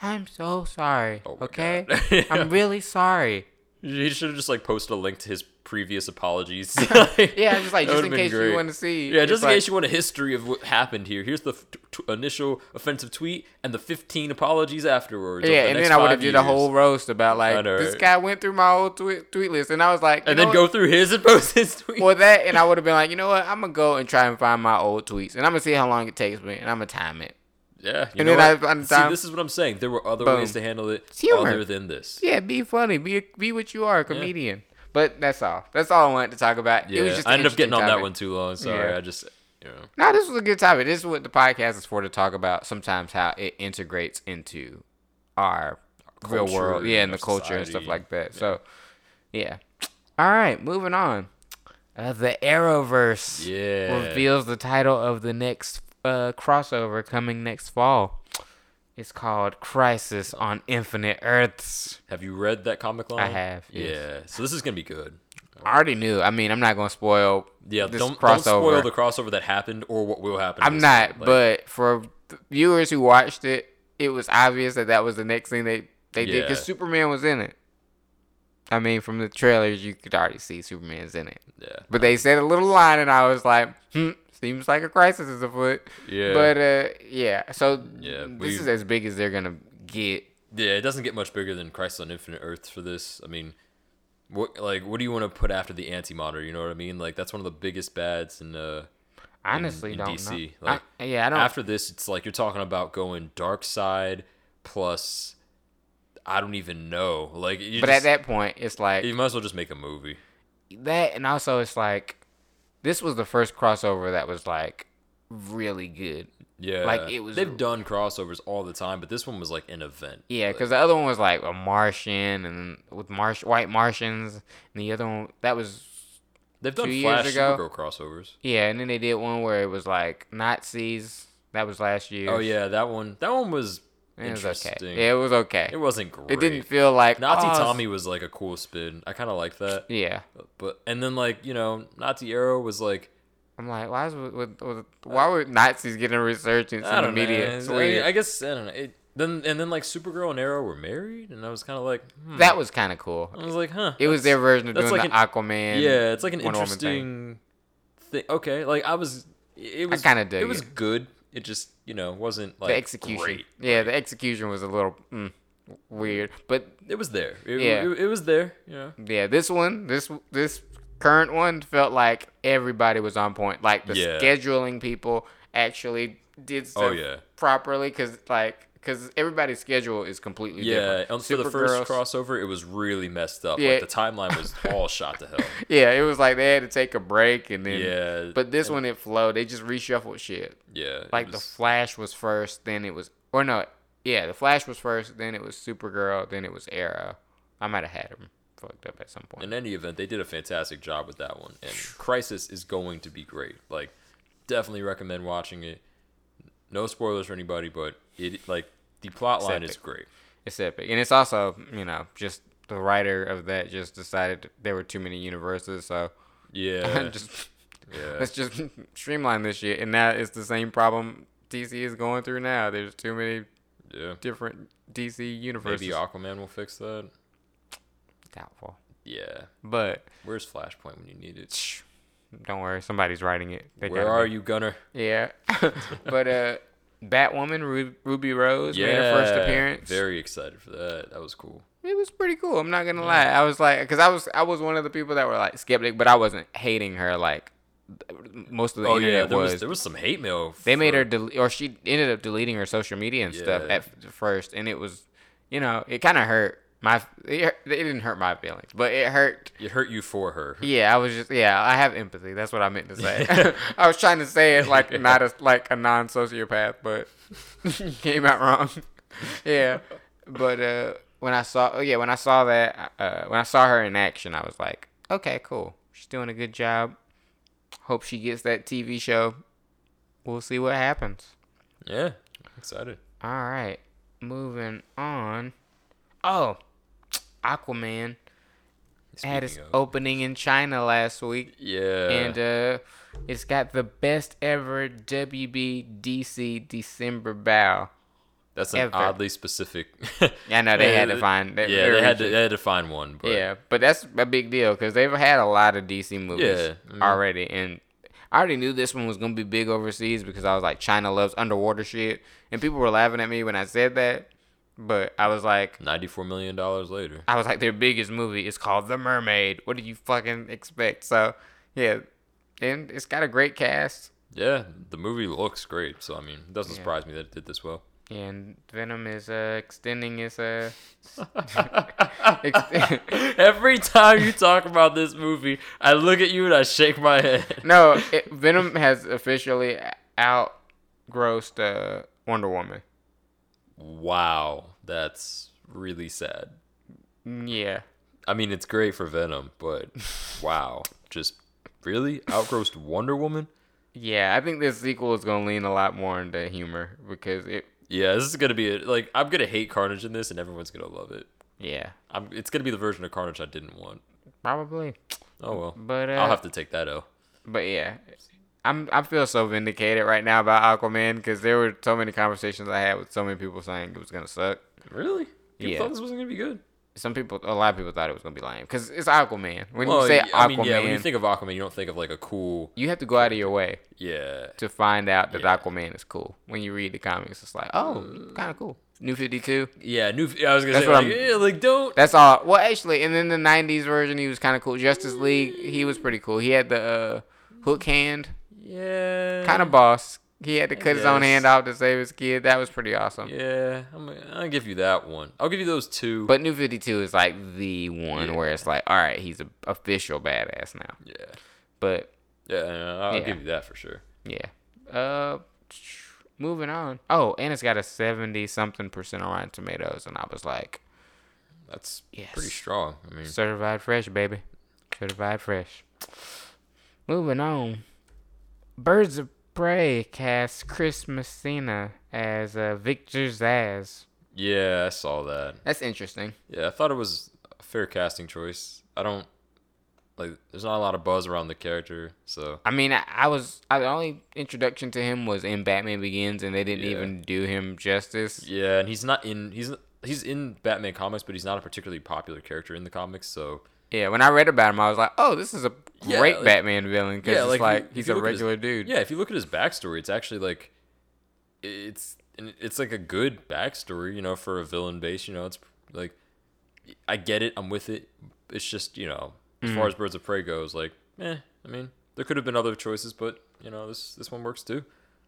I'm so sorry. Oh okay, *laughs* Yeah. I'm really sorry." He should have just like posted a link to his previous apologies. *laughs* *laughs* Yeah, just like just in case you want to see. Yeah, just in like- case you want a history of what happened here. Here's the f- t- initial offensive tweet and the 15 apologies afterwards. Yeah, the and then I would have did a whole roast about like know, this right? guy went through my old tweet tweet list, and I was like, and then go through his and post his *laughs* tweet. Well, that, and I would have been like, you know what? I'm gonna go and try and find my old tweets, and I'm gonna see how long it takes me, and I'm gonna time it. Yeah, you And know then I- what? on the See, this is what I'm saying. There were other Boom. ways to handle it humor. other than this. Yeah, be funny, be be what you are, a comedian. But that's all. That's all I wanted to talk about. Yeah, it was just I ended up getting on interesting that one too long. Sorry, Yeah. I just you know. No, this was a good topic. This is what the podcast is for to talk about. Sometimes how it integrates into our real world, yeah, and the our culture and stuff like that. So, yeah. All right, moving on. Uh, the Arrowverse Yeah. reveals the title of the next uh, crossover coming next fall. It's called Crisis on Infinite Earths. Have you read that comic line? I have, yes. Yeah. So this is gonna be good. I already knew. I mean, I'm not gonna spoil. Yeah. Don't, crossover. don't spoil the crossover that happened or what will happen. I'm not, time. But for viewers who watched it, it was obvious that that was the next thing they they did because Superman was in it. I mean, from the trailers, you could already see Superman's in it. yeah. But they said a little line, and I was like, hmm, seems like a crisis is afoot. Yeah. But uh, yeah. So Yeah, this is as big as they're gonna get. Yeah, it doesn't get much bigger than Crisis on Infinite Earths for this. I mean, what like what do you want to put after the Anti Monitor? You know what I mean? Like that's one of the biggest bads in uh Honestly, in don't DC. know. Like, I, yeah, I don't. after this, it's like you're talking about going Darkseid plus I don't even know. Like, you but just, at that point, it's like you might as well just make a movie. that, and also it's like this was the first crossover that was like really good. Yeah, Like, it was- They've done crossovers all the time, but this one was like an event. Yeah, Like, because the other one was like a Martian and with Marsh white Martians, and the other one that was they've done Flash ago- Supergirl crossovers. yeah, and then they did one where it was like Nazis. That was last year. Oh yeah, that one. That one was It was okay. Yeah, it was okay. It wasn't great. It didn't feel like Nazi oh, Tommy was like a cool spin. I kind of like that. Yeah, But and then like you know Nazi Arrow was like I'm like, why is with, with, why were Nazis getting a resurgence I in the media? It's It's like- weird. I guess I don't know. It, then and then like Supergirl and Arrow were married, and I was kind of like, hmm. that was kind of cool. I was like, huh. It was their version of doing like the Aquaman. Yeah, it's like an Wonder Woman thing. interesting thing. Okay, like I was. It was kinda dug It was good. It just you know wasn't like the execution. Great. Yeah, the execution was a little mm, weird, but It was there. It, Yeah. it, it was there. Know. yeah, this one, this this current one felt like everybody was on point. Like the Yeah. scheduling people actually did stuff Oh, yeah. properly because like because everybody's schedule is completely Yeah, different. and for the first Supergirl's- crossover, it was really messed up. Yeah. Like the timeline was *laughs* all shot to hell. Yeah, it was like they had to take a break and then. Yeah, But this one it flowed. They just reshuffled shit. Yeah, Like the Flash was first, then it was or no, yeah, the Flash was first, then it was Supergirl, then it was Arrow. I might have had them fucked up at some point. in any event, they did a fantastic job with that one. And Crisis is going to be great. Like, definitely recommend watching it. No spoilers for anybody, but it like the plot line is great. It's epic, and it's also you know just the writer of that just decided there were too many universes, so Yeah, *laughs* just yeah, *laughs* let's just *laughs* streamline this shit. And that is the same problem DC is going through now. There's too many yeah. different DC universes. Maybe Aquaman will fix that. Doubtful, Yeah, but where's Flashpoint when you need it? Don't worry, somebody's writing it. They Where are be- you, Gunner? Yeah, *laughs* but uh, Batwoman Ru- Ruby Rose made her first appearance. Very excited for that. That was cool. It was pretty cool. I'm not gonna lie. I was like, because I was I was one of the people that were like skeptic, but I wasn't hating her like most of the oh internet yeah, there was. was. there was some hate mail. they made her del- or she ended up deleting her social media and stuff at first, and it was, you know, it kind of hurt my. It, it didn't hurt my feelings, but it hurt. It hurt you for her. Yeah, I was just yeah. I have empathy. That's what I meant to say. *laughs* *laughs* I was trying to say it like *laughs* not a like a non sociopath, but came out wrong. yeah, but uh, when I saw yeah when I saw that uh, when I saw her in action, I was like, okay, cool. She's doing a good job. Hope she gets that TV show. We'll see what happens. Yeah, I'm excited. All right, moving on. Oh, Aquaman had its of- opening in China last week. Yeah. and uh, it's got the best ever WB DC December bow. That's an ever. oddly specific. *laughs* I know they had to *laughs* find. They, yeah, they they had to they had to find one. But yeah, but that's a big deal because they've had a lot of DC movies Yeah, I mean- already, and I already knew this one was gonna be big overseas because I was like, China loves underwater shit, and people were laughing at me when I said that, but I was like. ninety-four million dollars later. I was like, their biggest movie is called The Mermaid. What do you fucking expect? So, yeah, and it's got a great cast. Yeah, the movie looks great. So I mean, it doesn't Yeah. surprise me that it did this well. And Venom is uh, extending its uh, ext- *laughs* Every time you talk about this movie, I look at you and I shake my head. *laughs* no, it, Venom has officially outgrossed uh, Wonder Woman. Wow, that's really sad. Yeah, I mean, it's great for Venom, but *laughs* wow, just really outgrossed Wonder Woman. yeah. I think this sequel is gonna lean a lot more into humor because it. Yeah, this is gonna be a, like I'm gonna hate Carnage in this, and everyone's gonna love it. Yeah, I'm, it's gonna be the version of Carnage I didn't want. probably. Oh well, But uh, I'll have to take that L. But yeah, I'm I feel so vindicated right now about Aquaman because there were so many conversations I had with so many people saying it was gonna suck. Really? You Yeah. thought this wasn't gonna be good? Some people, a lot of people thought it was gonna be lame because it's Aquaman. When Well, you say I mean, Aquaman, yeah, when you think of Aquaman, you don't think of like a cool, you have to go out of your way yeah, to find out that Yeah. Aquaman is cool. When you read the comics, it's like, oh, kind of cool. New Fifty Two. yeah. New, I was gonna That's say, like, yeah, like don't. That's all. Well, actually, and then the '90s version, he was kind of cool. Justice League, he was pretty cool. He had the uh, hook hand, Yeah, kind of boss. He had to cut his own hand off to save his kid. That was pretty awesome. Yeah, I'm, I'll give you that one. I'll give you those two. But New 52 is like the one Yeah. where it's like, all right, he's a official badass now. yeah, But yeah, yeah, I'll Yeah. give you that for sure. yeah. Uh, moving on. Oh, and it's got a 70 something percent on Rotten Tomatoes. And I was like, That's Yes. pretty strong. I mean, certified fresh, baby. Certified fresh. Moving on. Birds of Prey cast Chris Messina as uh, Victor Zsasz. Yeah, I saw that. That's interesting. Yeah, I thought it was a fair casting choice. I don't like. There's not a lot of buzz around the character, so I mean, I, I was I, the only introduction to him was in Batman Begins, and they didn't Yeah. even do him justice. yeah. And he's not in. He's he's in Batman comics, but he's not a particularly popular character in the comics. So Yeah, when I read about him, I was like, oh, this is a Yeah, great like- Batman villain because Yeah, it's like, like, if you- if he's you a look at his- regular dude. yeah, if you look at his backstory, it's actually like it's it's like a good backstory, you know, for a villain base. You know, it's like I get it, I'm with it. It's just you know, as far as Birds of Prey goes, like, eh. I mean, there could have been other choices, but you know, this this one works too.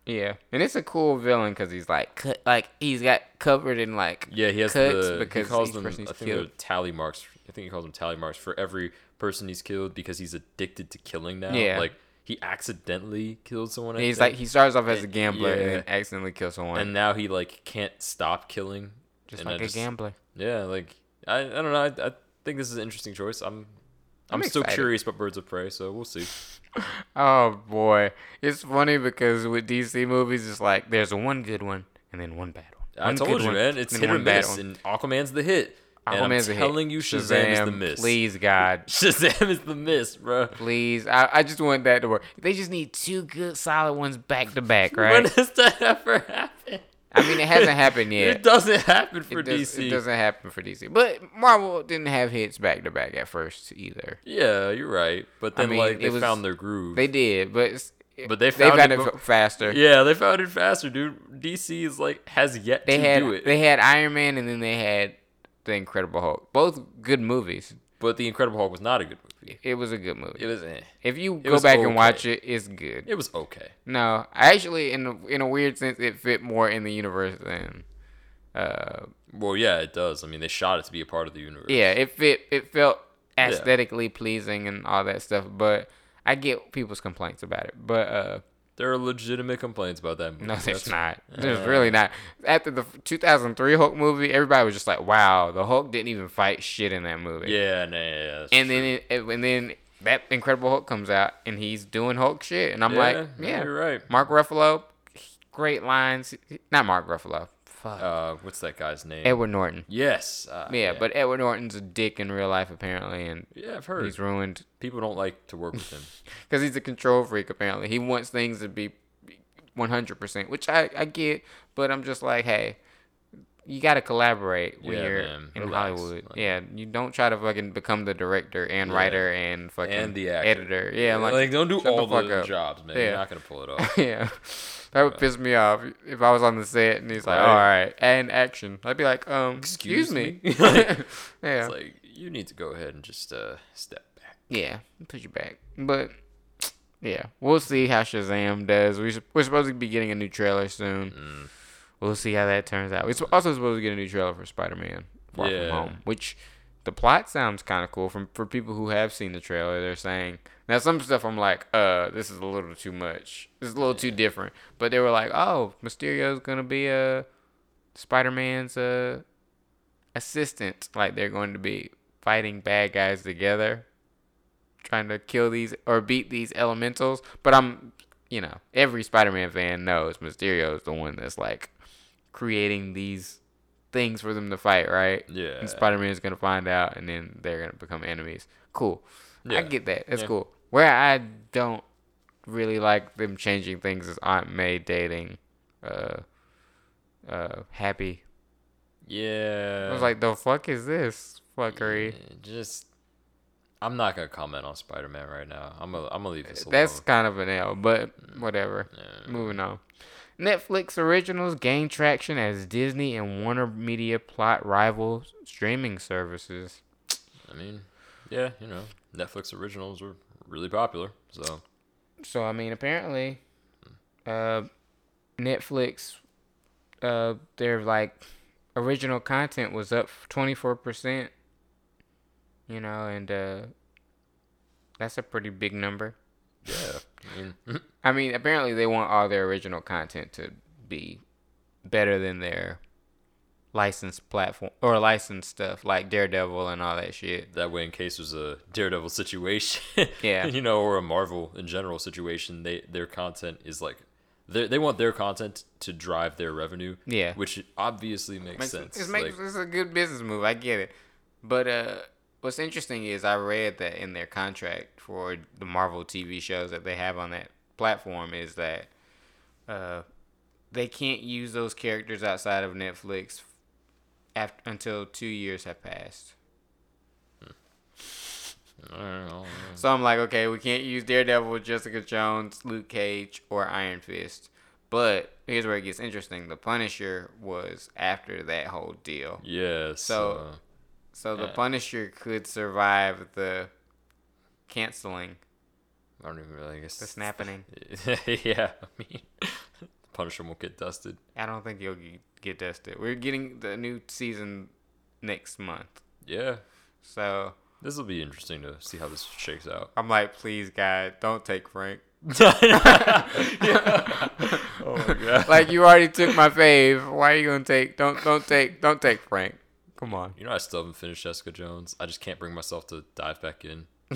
Yeah, and it's a cool villain because he's like, cut, like he's got covered in like Yeah, he has cuts the because he calls each them. I think he's they're tally marks. I think he calls them tally marks for every person he's killed because he's addicted to killing now. Yeah. like he accidentally killed someone. He's like he starts off as a gambler and Yeah. then accidentally kills someone, and now he like can't stop killing. just and I like a gambler. Yeah, like I, I don't know. I, I think this is an interesting choice. I'm I'm, I'm still excited. curious about Birds of Prey, so we'll see. *laughs* Oh boy, it's funny because with DC movies, it's like there's one good one and then one bad one. I One told you, one, man. It's hit or miss, and Aquaman's the hit. And I'm hit. telling you, Shazam, is the miss. Please, God, *laughs* Shazam is the miss, bro. please. I, I just want that to work. They just need two good, solid ones back to back, *laughs* right? When has that ever happen? I mean, it hasn't happened *laughs* yet. It doesn't happen for It, does, DC. it doesn't happen for DC, but Marvel didn't have hits back to back at first either. Yeah, you're right. But then mean, like they was- found their groove. They did, but But they they found it it faster. yeah, they found it faster, dude. DC is like has yet They to had do it. they had Iron Man and then they had the Incredible Hulk. Both good movies. but the Incredible Hulk was not a good movie. It was a good movie. It was eh. if you it go back okay. and watch it, it's good. It was okay. No, actually, in a, in a weird sense, it fit more in the universe than. Uh, Well, yeah, it does. I mean, they shot it to be a part of the universe. yeah, it fit. It felt aesthetically pleasing and all that stuff. But I get people's complaints about it. But uh, There are legitimate complaints about that movie. no, there's That's- not. *laughs* There's really not. After the 2003 Hulk movie, everybody was just like, "Wow, the Hulk didn't even fight shit in that movie." Yeah, nah, yeah. and then it, and then that Incredible Hulk comes out and he's doing Hulk shit, and I'm Yeah, like, yeah, you're right. Mark Ruffalo, great lines. Not Mark Ruffalo. Fuck. uh, what's that guy's name? Edward Norton. Yes. Uh, Yeah, but Edward Norton's a dick in real life apparently, and yeah, I've heard he's ruined people don't like to work with him. *laughs* because he's a control freak. Apparently, he wants things to be 100%, which I I get, but I'm just like, hey. You gotta collaborate when Yeah, you're man. in Relax. Hollywood. Like- yeah, you don't try to fucking become the director and Yeah. writer and fucking And the actor. editor. Yeah, like, like, don't do the all the, fuck jobs, man. Yeah. You're not gonna pull it off. *laughs* yeah, that would piss me off if I was on the set and he's like, Right. "All right, and action." I'd be like, "Um, excuse, Excuse me." me? *laughs* *laughs* yeah, It's like you need to go ahead and just uh, step back. yeah, put you back. But yeah, we'll see how Shazam does. We we're supposed to be getting a new trailer soon. Mm. We'll see how that turns out. We're also supposed to get a new trailer for Spider-Man: Far Yeah. From Home, which the plot sounds kind of cool. From for people who have seen the trailer, they're saying now some stuff I'm like, uh, this is a little too much. This is a little too different. But they were like, oh, Mysterio's gonna be a Spider-Man's uh assistant. Like they're going to be fighting bad guys together, trying to kill these or beat these elementals. But I'm, you know, every Spider-Man fan knows Mysterio's the one that's like creating these things for them to fight, right? Yeah. And Spider-Man's gonna find out, and then they're gonna become enemies. Cool. Yeah. I get that. That's Yeah. cool. Where I don't really like them changing things is Aunt May dating, uh, uh, Happy. Yeah. I was like, the fuck is this fuckery? Yeah, just. I'm not gonna comment on Spider-Man right now. I'm gonna I'm gonna leave this alone. That's kind of an L, but whatever. Yeah. Moving on. Netflix originals gain traction as Disney and Warner Media plot rival streaming services. I mean, yeah, you know, Netflix originals were really popular. So So I mean, apparently, uh, Netflix, uh, their like original content was up twenty four percent. You know, and uh, that's a pretty big number. Yeah, I mean, *laughs* I mean, apparently they want all their original content to be better than their licensed platform or licensed stuff like Daredevil and all that shit. that way, in case there's a Daredevil situation, *laughs* Yeah. you know, or a Marvel in general situation, they their content is like they they want their content to drive their revenue. Yeah. which obviously makes, Makes, sense. It makes, Like, it's a good business move. I get it. But uh, what's interesting is I read that in their contract for the Marvel TV shows that they have on that platform is that uh, they can't use those characters outside of Netflix after, until two years have passed. Know. So I'm like, okay, we can't use Daredevil, Jessica Jones, Luke Cage, or Iron Fist. But here's where it gets interesting. The Punisher was after that whole deal. Yeah. So- So So the Yeah. Punisher could survive the canceling, I don't even really. Guess the snapping. *laughs* yeah, I mean, *laughs* Punisher won't get dusted. I don't think he'll get, get dusted. We're getting the new season next month. Yeah, So this will be interesting to see how this shakes out. I'm like, please, God, don't take Frank. *laughs* Oh my god! Like you already took my fave. Why are you gonna take? Don't don't take don't take Frank. Come on. You know, I still haven't finished Jessica Jones. I just can't bring myself to dive back in. *laughs*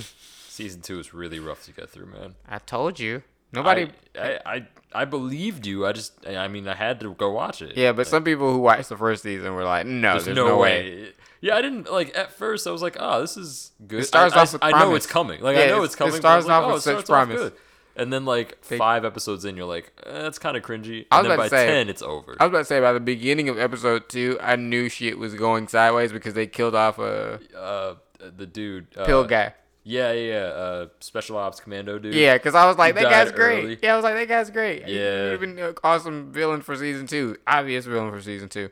Season two is really rough to get through, man. I told you. Nobody. I, I, I, I believed you. I just, I mean, I had to go watch it. yeah, but some people who watched the first season were like, no, There's, there's, no, way. Yeah, I didn't like at first. I was like, "Oh, this is good." It starts I, off I, with I know it's coming. Like Yeah, I know it's- it's coming. it but starts was like, off oh, with such starts off promise. good. And then like They- five episodes in, you're like, eh, "That's kind of cringy." I was And then about by to say- ten, it's over. I was about to say by the beginning of episode two, I knew shit was going sideways because they killed off a uh, the dude, uh, pill guy. Yeah, yeah, yeah. Uh, special ops commando dude. Yeah, because I was like, He that guy's great. early. Yeah, I was like, that guy's great. Yeah. have been an awesome villain for season two. Obvious villain for season two.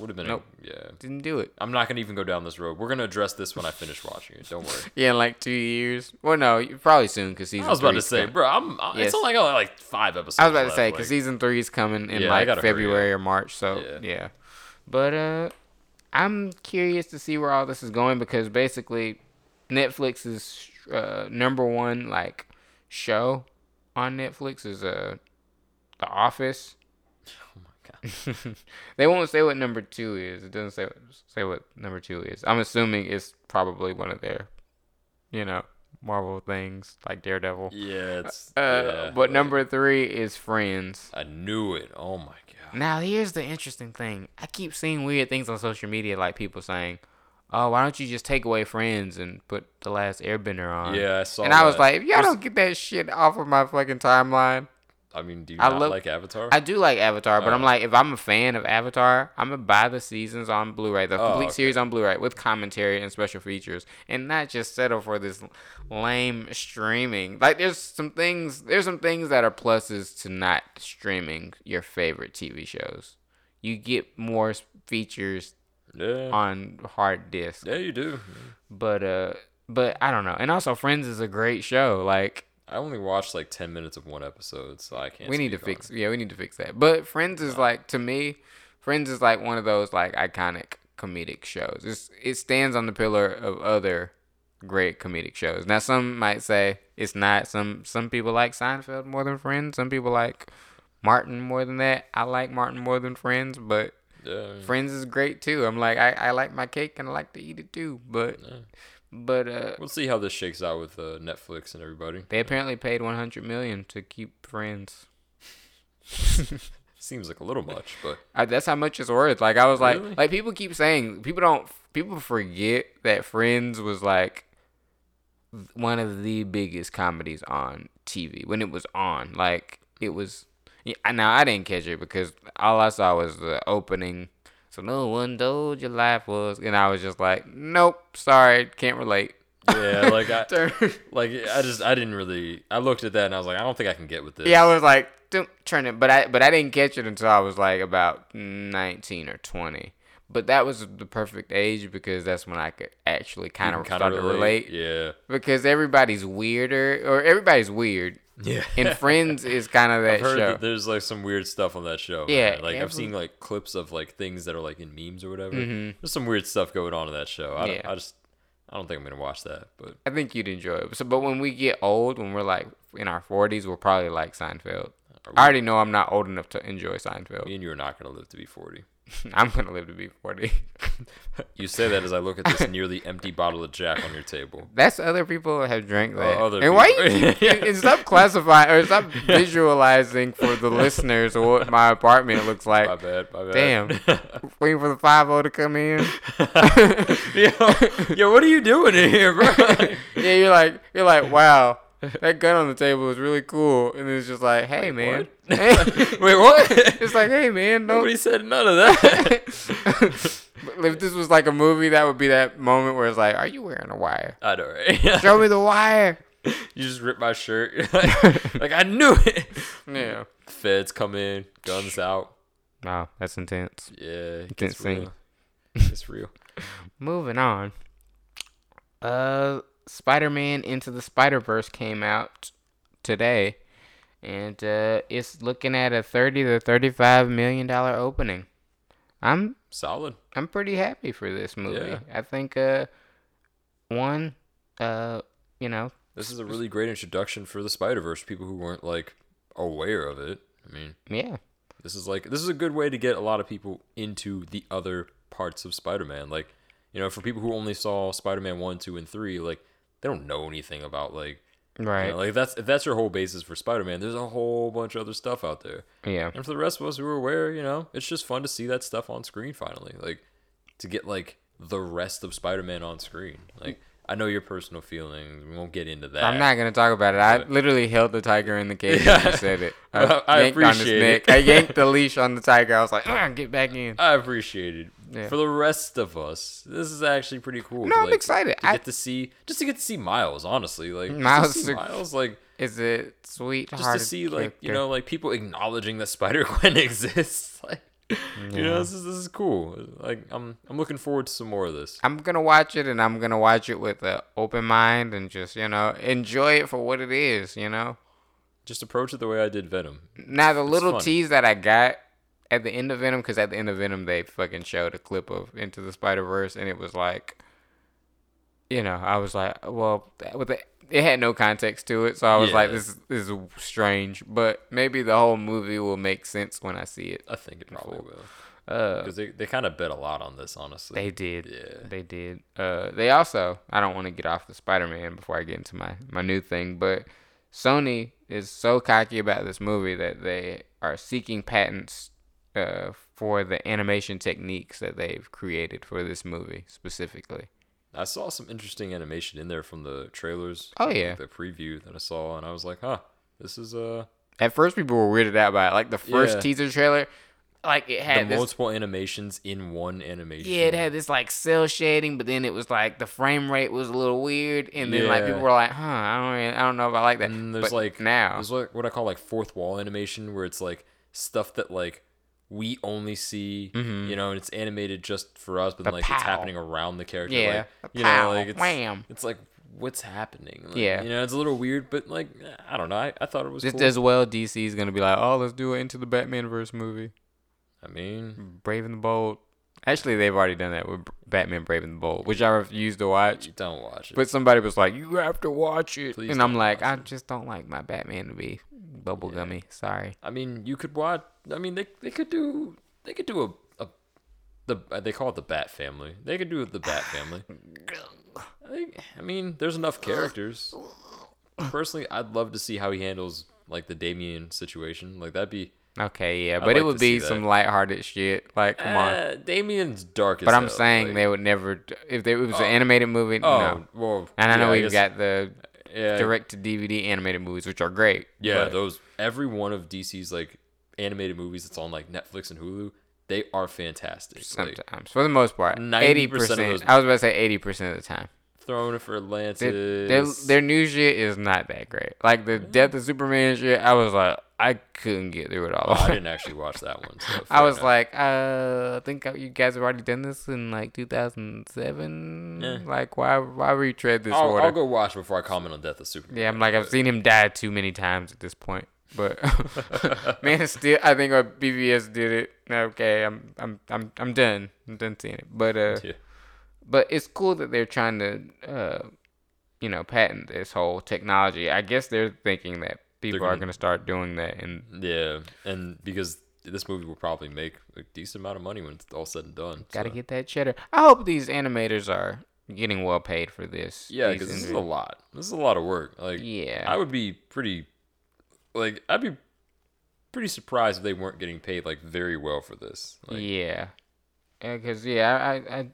Would have been. Nope. A, yeah. Didn't do it. I'm not gonna even go down this road. We're gonna address this when I finish watching it. Don't worry. *laughs* Yeah, in like two years. Well, no, probably soon because season. I was about to say, coming. bro, I'm. I Yes. It's only got like five episodes. I was about to left, say like- because season three is coming in Yeah, like February or March. So Yeah. yeah. but uh, I'm curious to see where all this is going because basically, Netflix's uh, number one like show on Netflix is uh, The Office. They won't say what number two is. It doesn't say what, say what number two is. I'm assuming it's probably one of their, you know, Marvel things like Daredevil. Yeah, it's. Uh, yeah, but like, number three is Friends. I knew it. Oh my god. Now here's the interesting thing. I keep seeing weird things on social media, like people saying, "Oh, why don't you just take away Friends and put the Last Airbender on?" Yeah, I saw. And I was like, if y'all There's- don't get that shit off of my fucking timeline. I mean, do you I not love- like Avatar? I do like Avatar, but I'm Oh. like, if I'm a fan of Avatar, I'm gonna buy the seasons on Blu-ray, the Oh, complete okay. series on Blu-ray with commentary and special features, and not just settle for this lame streaming. Like, there's some things, there's some things that are pluses to not streaming your favorite TV shows. You get more features yeah. on hard disk, yeah, you do. but uh, but I don't know. And also, Friends is a great show. Like, I only watched like ten minutes of one episode, so I can't. we need to fix it. yeah we need to fix that but friends is uh, like to me friends is like one of those like iconic comedic shows it's, it stands on the pillar of other great comedic shows now some might say it's not some some people like seinfeld more than friends some people like martin more than that i like martin more than friends but Yeah. friends is great too i'm like i, I like my cake and i like to eat it too but Yeah. But uh We'll see how this shakes out with uh, Netflix and everybody. they apparently paid 100 million to keep friends *laughs* Seems like a little much, but I, that's how much it's worth. Like I was like, Really? like people keep saying, people don't, people forget that Friends was like one of the biggest comedies on TV when it was on. Like it was. Now I didn't catch it because all I saw was the opening. So no one told your life was, and I was just like, nope, sorry, can't relate. yeah, like I, *laughs* like I just I didn't really. I looked at that and I was like, I don't think I can get with this. yeah, I was like, don't turn it, but I but I didn't catch it until I was like about nineteen or twenty. But that was the perfect age because that's when I could actually kind of start to relate. Yeah. Because everybody's weirder, or everybody's weird, Yeah. and *laughs* Friends is kind of that I've heard show. that there's like some weird stuff on that show. Yeah, man. like I've seen like clips of like things that are like in memes or whatever. Mhm. There's some weird stuff going on in that show. I, Yeah. I just I don't think I'm gonna watch that. But I think you'd enjoy it. So, but when we get old, when we're like in our forties, we'll probably like Seinfeld. we, I already know I'm not old enough to enjoy Seinfeld. me and you are not gonna live to be 40. *laughs* I'm gonna live to be forty. You say that as I look at this *laughs* nearly empty bottle of Jack on your table. That's other people have drank oh, that. other and why people. you *laughs* keep, and stop classifying or stop visualizing for the listeners what my apartment looks like. My bad, my bad. Damn. Waiting for the five O to come in. yo, yo, what are you doing in here, bro? yeah, you're like you're like, wow, *laughs* that gun on the table is really cool, and it's just like, hey man, *laughs* *laughs* Wait, what? it's like, hey man, don't. Nobody said none of that. If this was like a movie, that would be that moment where it's like, are you wearing a wire? I know, right? Show me the wire. you just ripped my shirt. like I knew it. Yeah. Feds come in, guns out. Wow, that's intense. Yeah, it can't gets sing. real. It's real. Moving on. Uh, Spider-Man Into the Spider-Verse came out today, and uh, it's looking at a thirty to thirty-five million dollar opening. I'm Solid. I'm pretty happy for this movie. Yeah. I think uh, one, uh, you know, This is a really great introduction for the Spider Verse. People who weren't like aware of it. I mean, yeah, this is like this is a good way to get a lot of people into the other parts of Spider Man. Like, you know, for people who only saw Spider Man one, two, and three, like they don't know anything about like right, you know, like that's if that's your whole basis for Spider Man. There's a whole bunch of other stuff out there. yeah, And for the rest of us who are aware, you know, it's just fun to see that stuff on screen finally. Like to get like the rest of Spider-Man on screen. Like I know your personal feelings. We won't get into that. I'm not gonna talk about it. I literally held the tiger in the cage when you said it. *laughs* I, I his appreciate it. I yanked the leash on the tiger. I was like, "Ah, get back in. I appreciate it. Yeah. For the rest of us, this is actually pretty cool. No, to, I'm like, excited. To I- get to see, just to get to see Miles. Honestly, like just to Miles Miles, like Is it sweet? just to see, like you know, like people acknowledging that Spider Gwen *laughs* exists. *laughs* Like, you know, this is this is cool. Like, I'm I'm looking forward to some more of this. I'm gonna watch it, and I'm gonna watch it with an open mind and just you know enjoy it for what it is. You know. Just approach it the way I did Venom. Now the little fun. tease that I got at the end of Venom, because at the end of Venom they fucking showed a clip of Into the Spider Verse, and it was like, you know, I was like, well, with the, it had no context to it, so I was like, this is, this is strange, but maybe the whole movie will make sense when I see it. I think it probably will. Uh, Because they, they kind of bet a lot on this, honestly. they did. Yeah. They did. Uh, they also. I don't want to get off the Spider-Man before I get into my my new thing, but Sony is so cocky about this movie that they are seeking patents uh, for the animation techniques that they've created for this movie specifically. I saw some interesting animation in there from the trailers. Oh, like, yeah. The preview that I saw, and I was like, huh, this is uh At first, people were weirded out by it. Like the first Yeah. teaser trailer, like it had this multiple animations in one animation. Yeah, it had this like cell shading, but then it was like the frame rate was a little weird, and then like people were like, "Huh, I don't, really, I don't know if I like that." And there's But like now, there's like what I call like fourth wall animation, where it's like stuff that like we only see, you know, and it's animated just for us, but Mm-hmm. The like it's happening around the character. Yeah, like, the you pow, know, like it's wham. it's like what's happening. Like, Yeah. you know, it's a little weird, but like I don't know. I, I thought it was just cool. as well, DC is gonna be like, "Oh, let's do it into the Batman verse movie, I mean, Brave and the Bold." Actually, they've already done that with Batman Brave and the Bold, which I refused to watch. you don't watch it. But somebody was like, "You have to watch it," Please and I'm like, "I it. just don't like my Batman to be bubblegummy." Sorry. I mean, you could watch. I mean, they they could do they could do a, a the uh, they call it the Bat Family. They could do the Bat Family. I, think, I mean, there's enough characters. Personally, I'd love to see how he handles like the Damian situation. Like that'd be. Okay, yeah, I'd but it would be that. some lighthearted shit. Like, come on. Uh, Damian's dark as But I'm hell, saying like- they would never if there, it was an animated movie. Oh no, well, and I know yeah, we've guess- got the yeah, direct to DVD animated movies, which are great. Yeah, those every one of DC's like animated movies that's on like Netflix and Hulu, they are fantastic. Like, sometimes for the most part, 90% eighty of percent. I was about to say eighty percent of the time. throwing it for Atlantis. Their, their their new shit is not that great. Like the Death of Superman shit, I was like, I couldn't get through it all. Oh, I *laughs* didn't actually watch that one. So I was enough. like, uh, I think you guys have already done this in like 2007. Yeah. Like, why why retread this I'll, water? I'll go watch before I comment on Death of Superman. Yeah, I'm like I've seen him die too many times at this point. But *laughs* Man of Steel, I think BVS did it. Okay, I'm I'm I'm I'm done. I'm done seeing it. But uh, Yeah. but it's cool that they're trying to uh, you know, patent this whole technology. I guess they're thinking that people are gonna- gonna start doing that, and Yeah, and because this movie will probably make a decent amount of money when it's all said and done. Gotta so. get that cheddar. I hope these animators are getting well paid for this. Yeah, because this is a lot. This is a lot of work. Like, Yeah. I would be pretty, like, I'd be pretty surprised if they weren't getting paid like very well for this. Like, yeah, because yeah, I, I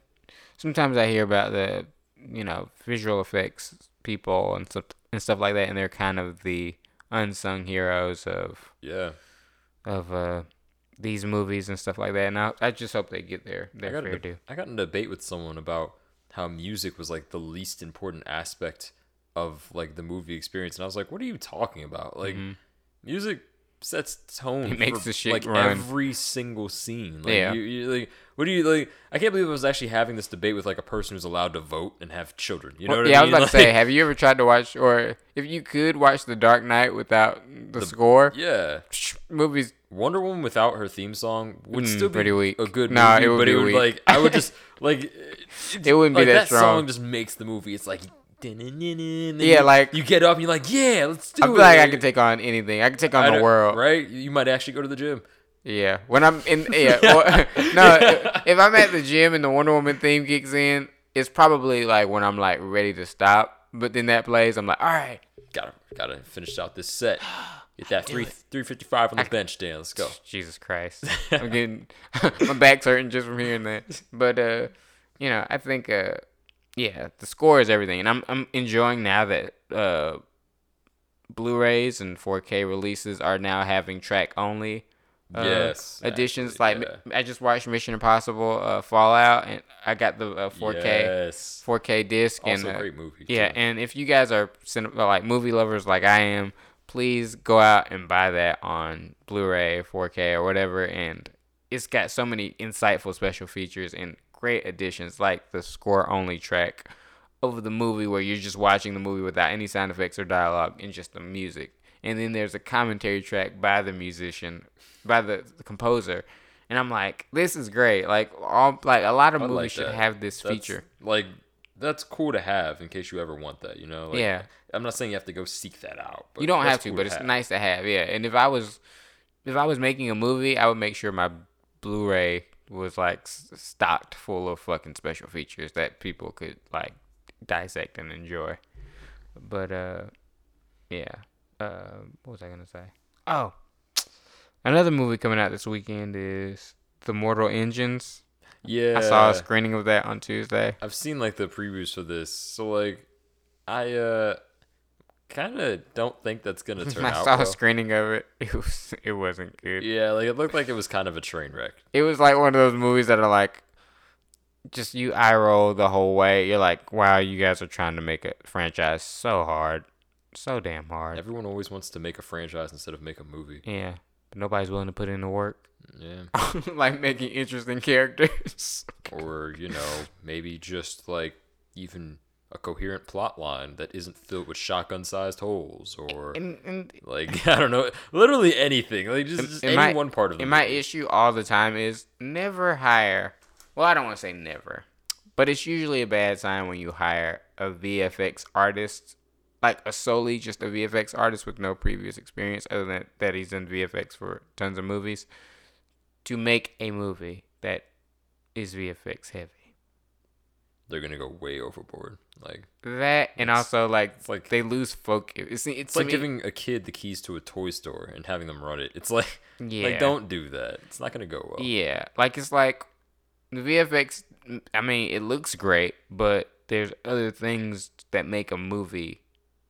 sometimes I hear about the you know visual effects people and stuff and stuff like that, and they're kind of the unsung heroes of yeah. of uh these movies and stuff like that. And I, I just hope they get their I their got, fair a, due. I got in a debate with someone about how music was like the least important aspect of like the movie experience, and I was like, "What are you talking about? Like, music sets tone. It makes for, the shit like run. every single scene. Like, Yeah. You, you, like, what do you like? I can't believe I was actually having this debate with like a person who's allowed to vote and have children. You know Well, yeah, I I was about to say, have you ever tried to watch, or if you could watch The Dark Knight without the, score? yeah. *sniffs* Movies Wonder Woman without her theme song would Mm, still be pretty weak. a good Nah, movie, it would but be it would weak. like I would just *laughs* like It wouldn't be that that strong. song just makes the movie. It's like yeah, Yeah, like- you get up and you're like yeah, let's do I it. feel like I can take on anything. I can take I on the world. right? You might actually go to the gym. Yeah, when I'm in, yeah, or, no, if I'm at the gym and the Wonder Woman theme kicks in, it's probably like when I'm like ready to stop. But then that plays, I'm like, all right, Gotta gotta finish out this set. Get that three three fifty five on the bench, Dan. Let's go. Jesus Christ, I'm getting my back's hurting just from hearing that. But uh, you know, I think uh, yeah, the score is everything, and I'm I'm enjoying now that uh, Blu-rays and 4K releases are now having track only. Uh, Yes, editions actually, like I just watched Mission Impossible uh, Fallout and I got the uh, 4K Yes. 4K disc Also and a uh, great movie. yeah, too. and if you guys are like movie lovers like I am, please go out and buy that on Blu-ray, 4K, or whatever. And it's got so many insightful special features and great additions, like the score-only track of the movie, where you're just watching the movie without any sound effects or dialogue and just the music. And then there's a commentary track by the musician, by the, the composer. And I'm like, this is great. Like all, like a lot of I movies like should have this That's- feature. Like that's cool to have in case you ever want that. You know. Like, Yeah. I'm not saying you have to go seek that out. But you don't have to, cool but it's have. nice to have. Yeah, and if I was, if I was making a movie, I would make sure my Blu-ray was like stocked full of fucking special features that people could like dissect and enjoy. But uh, yeah. Uh, what was I gonna say? Oh, another movie coming out this weekend is The Mortal Engines. Yeah. I saw a screening of that on Tuesday. I've seen like the previews for this, so like I uh kind of don't think that's gonna *laughs* turn I out. saw well. a screening of it. *laughs* It was it wasn't good. Yeah, like it looked like it was kind of a train wreck. it was like one of those movies that are like just you eye roll the whole way. You're like, wow, you guys are trying to make a franchise so hard. So damn hard. Everyone always wants to make a franchise instead of make a movie. Yeah. But nobody's willing to put in the work. Yeah. *laughs* like making interesting characters. or, you know, maybe just like even a coherent plot line that isn't filled with shotgun sized holes or and and like *laughs* I don't know, literally anything. Like just, just any my- one part of the and my issue all the time is never hire well, I don't want to say never. But it's usually a bad sign when you hire a VFX artist like a solely just a VFX artist with no previous experience other than that he's in VFX for tons of movies to make a movie that is VFX heavy. They're gonna go way overboard. Like That and also like like they lose focus. It's, it's, it's like me- giving a kid the keys to a toy store and having them run it. It's like *laughs* yeah, like don't do that. It's not gonna go well. yeah, like it's like the VFX. I mean, it looks great, but there's other things that make a movie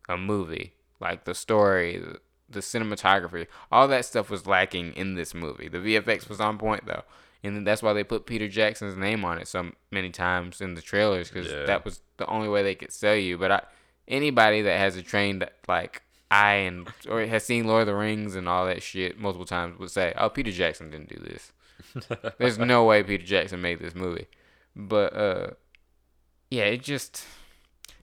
a movie, like the story, the, the cinematography, all that stuff was lacking in this movie. The VFX was on point though, and that's why they put Peter Jackson's name on it so many times in the trailers because Yeah. that was the only way they could sell you. But I, anybody that has a trained like eye and or has seen Lord of the Rings and all that shit multiple times would say, "Oh, Peter Jackson didn't do this." *laughs* There's no way Peter Jackson made this movie. But uh yeah, it just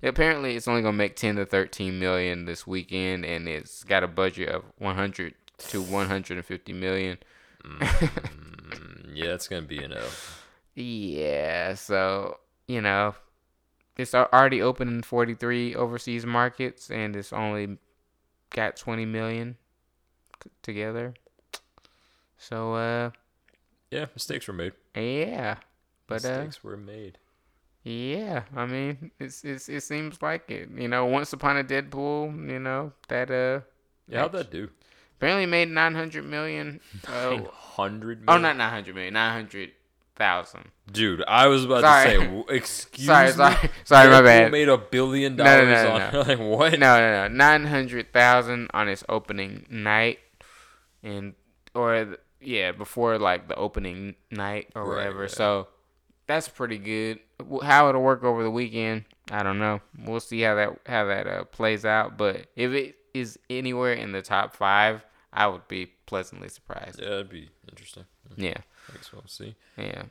apparently it's only gonna make ten to thirteen million this weekend and it's got a budget of one hundred to one hundred and fifty million. Mm, yeah, it's gonna be an L. Yeah, so you know, it's already open in forty three overseas markets and it's only got twenty million together. So uh, Yeah, mistakes were made. yeah, but uh, mistakes were made. yeah. I mean, it's it's it seems like it. You know, once upon a Deadpool, you know that uh, Yeah, how'd that do? Apparently made nine hundred million. Nine Uh, hundred. oh, not 900 million. 900 thousand. Dude, I was about Sorry. to say, *laughs* excuse Sorry, me. sorry, sorry, my bad. Made a billion dollars No, no, no, on no. *laughs* like what? No, no, no. Nine hundred thousand on its opening night, and or yeah, before like the opening night or Right, whatever. yeah. So that's pretty good. How it'll work over the weekend, I don't know. We'll see how that how that uh, plays out. But if it is anywhere in the top five, I would be pleasantly surprised. Yeah, that'd be interesting. Yeah, I guess we'll see. yeah.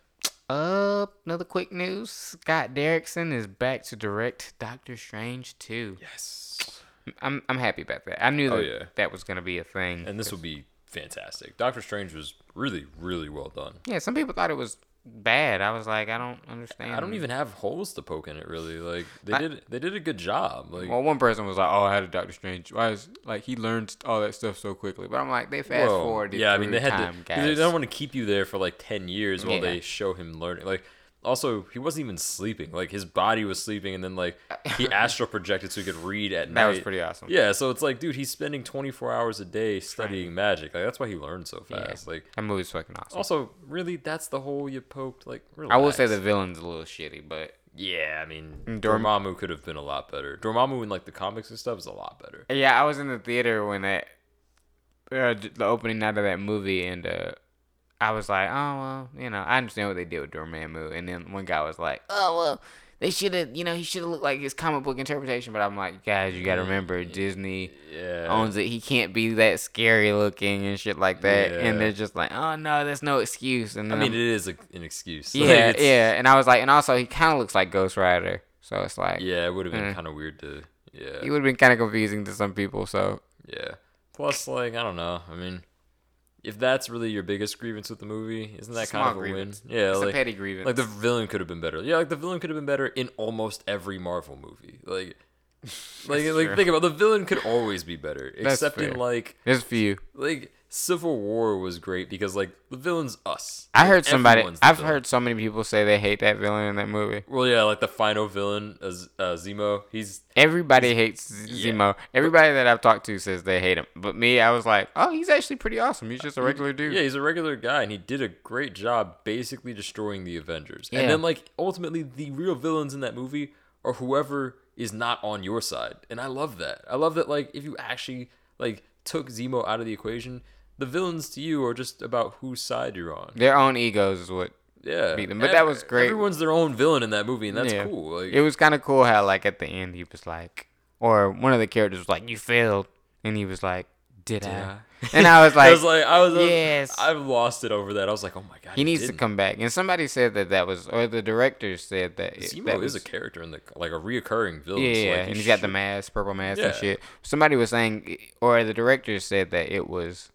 Uh, another quick news: Scott Derrickson is back to direct Doctor Strange 2. Yes. I'm I'm happy about that. I knew Oh, that yeah. that was gonna be a thing. And this will be fantastic. Doctor Strange was really, really well done. yeah, some people thought it was bad. I was like, I don't understand. I don't even have holes to poke in it really. Like they I- did they did a good job. Like Well, one person was like, "Oh, I had a Doctor Strange. I was like he learned all that stuff so quickly?" But I'm like, they fast forwarded. Yeah, I mean they had time, to they don't want to keep you there for like 10 years while Yeah. they show him learning. Like also, he wasn't even sleeping. Like his body was sleeping and then like he *laughs* astral projected so he could read at night. that was pretty awesome. Yeah, so it's like, dude, he's spending 24 hours a day studying magic. Like that's why he learned so Yeah. fast. Like that movie's fucking awesome. also, really, that's the hole you poked. Like, I will say the villain's a little shitty, but Yeah, I mean, Dorm- Dormammu could have been a lot better. Dormammu in like the comics and stuff is a lot better. yeah, I was in the theater when that uh, the opening night of that movie, and uh, I was like, oh well, you know, I understand what they did with Dormammu, and then one guy was like, oh well. They should have, you know, he should have looked like his comic book interpretation. But I'm like, guys, you gotta remember, Disney Yeah. owns it. He can't be that scary looking and shit like that. Yeah. And they're just like, oh no, there's no excuse. And I mean, I'm- it is a, an excuse. Yeah, it's- yeah. And I was like, and also he kind of looks like Ghost Rider, so it's like, Yeah, it would have been Eh. kind of weird to. Yeah. it would have been kind of confusing to some people. So Yeah. Plus, like, I don't know. I mean, if that's really your biggest grievance with the movie, isn't that Small kind of a grievance. win? Yeah, it's a petty grievance. like the villain could have been better. Yeah, like the villain could have been better in almost every Marvel movie. Like, *laughs* like, like true. think about it, the villain could always be better, That's except in like, There's a few. like Civil War was great because like the villain's us. I Like, heard somebody. I've villain. heard so many people say they hate that villain in that movie. Well, yeah, like the final villain, Z- uh, Zemo. He's Everybody hates Z- Yeah. Zemo. Everybody that I've talked to says they hate him. But me, I was like, oh, he's actually pretty awesome. He's just a regular dude. Yeah, he's a regular guy, and he did a great job basically destroying the Avengers. Yeah. And then, like, ultimately, the real villains in that movie are whoever is not on your side. And I love that. I love that, like, if you actually, like, took Zemo out of the equation, the villains to you are just about whose side you're on. Their own egos is what. Yeah. Beat them. But that was great. Everyone's their own villain in that movie, and that's Yeah. cool. Like, It was kind of cool how, like, at the end, he was like, or one of the characters was like, you failed. And he was like, did, Did I? And I was *laughs* like, I was uh, like, I was, yes. I've lost it over that. I was like, oh my god, he needs to didn't. come back. And somebody said that that was, or the director said that. it- Zemo that is was, a character in the like a reoccurring villain. Yeah, so, yeah, like, and he he's got the mask, purple mask and shit. Somebody was saying, or the director said that it was,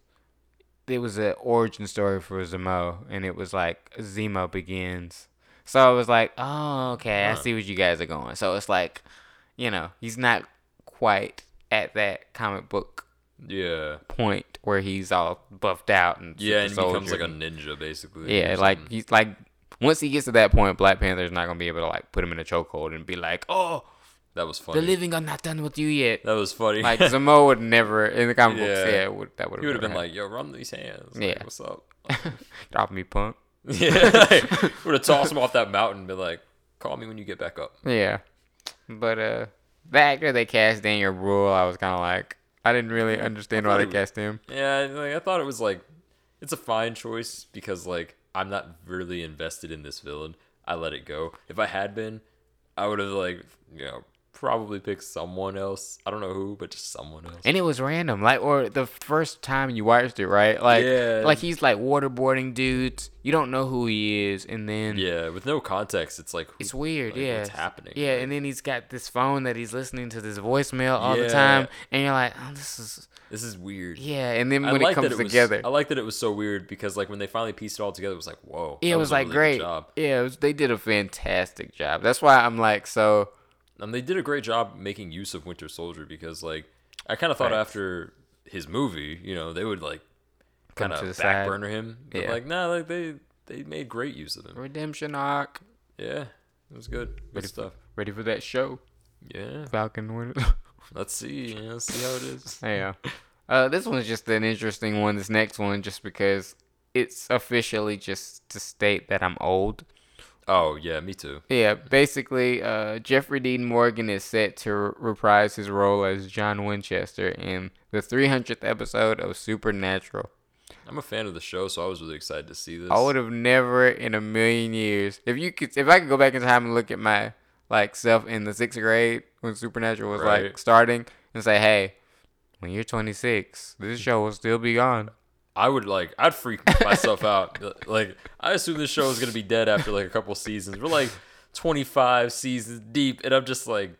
it was an origin story for Zemo, and it was like Zemo begins. So I was like, oh, okay, I see what you guys are going. So it's like, you know, he's not quite at that comic book Yeah. point where he's all buffed out and Yeah, and super becomes like a ninja basically. yeah, like something. he's like once he gets to that point, Black Panther's not gonna be able to like put him in a chokehold and be like, oh, that was funny. the living are not done with you yet. that was funny. Like Zemo would never in the comic books. Yeah. Yeah, would, that would he would have been like, "Yo, run these hands." Like, Yeah. what's up? *laughs* "Drop me, punk." *laughs* yeah, *laughs* would have tossed him off that mountain and been like, "Call me when you get back up." Yeah, but uh, the actor they cast Daniel Bruhl, I was kind of like, I didn't really understand why they he- cast him. Yeah, like, I thought it was like, it's a fine choice because like I'm not really invested in this villain. I let it go. If I had been, I would have like, you know, probably picked someone else. I don't know who, but just someone else. And it was random, like, or the first time you watched it, right? Like, Yeah. like he's like waterboarding dudes. You don't know who he is, and then yeah, with no context, it's like who- It's weird, like, yeah. What's happening? Yeah, and then he's got this phone that he's listening to this voicemail all the time, and you're like, oh, this is this is weird. yeah. And then I when like it comes that it was, together, I like that it was so weird because like when they finally pieced it all together, it was like, whoa. yeah, it was, a like really great. job. Yeah, it was, they did a fantastic job. That's why I'm like so. And they did a great job making use of Winter Soldier because like I kind of thought Right. after his movie, you know, they would like kind of side. back burner him. But Yeah. like nah, like they they made great use of him. Redemption arc. Yeah, it was good. Good Ready stuff. Ready for that show? Yeah, Falcon Winter. *laughs* let's see. Yeah, let's see how it is. yeah. Uh, this one's just an interesting one. This next one, just because it's officially just to state that I'm old. Oh yeah, me too. Yeah, basically, uh, Jeffrey Dean Morgan is set to r- reprise his role as John Winchester in the 300th episode of Supernatural. I'm a fan of the show, so I was really excited to see this. I would have never in a million years, if you could, if I could go back in time and look at my like self in the sixth grade when Supernatural was like starting and say, hey, when you're 26, this show will still be on. I would like I'd freak *laughs* myself out. Like I assume this show is gonna be dead after like a couple seasons. We're like 25 seasons deep, and I'm just like,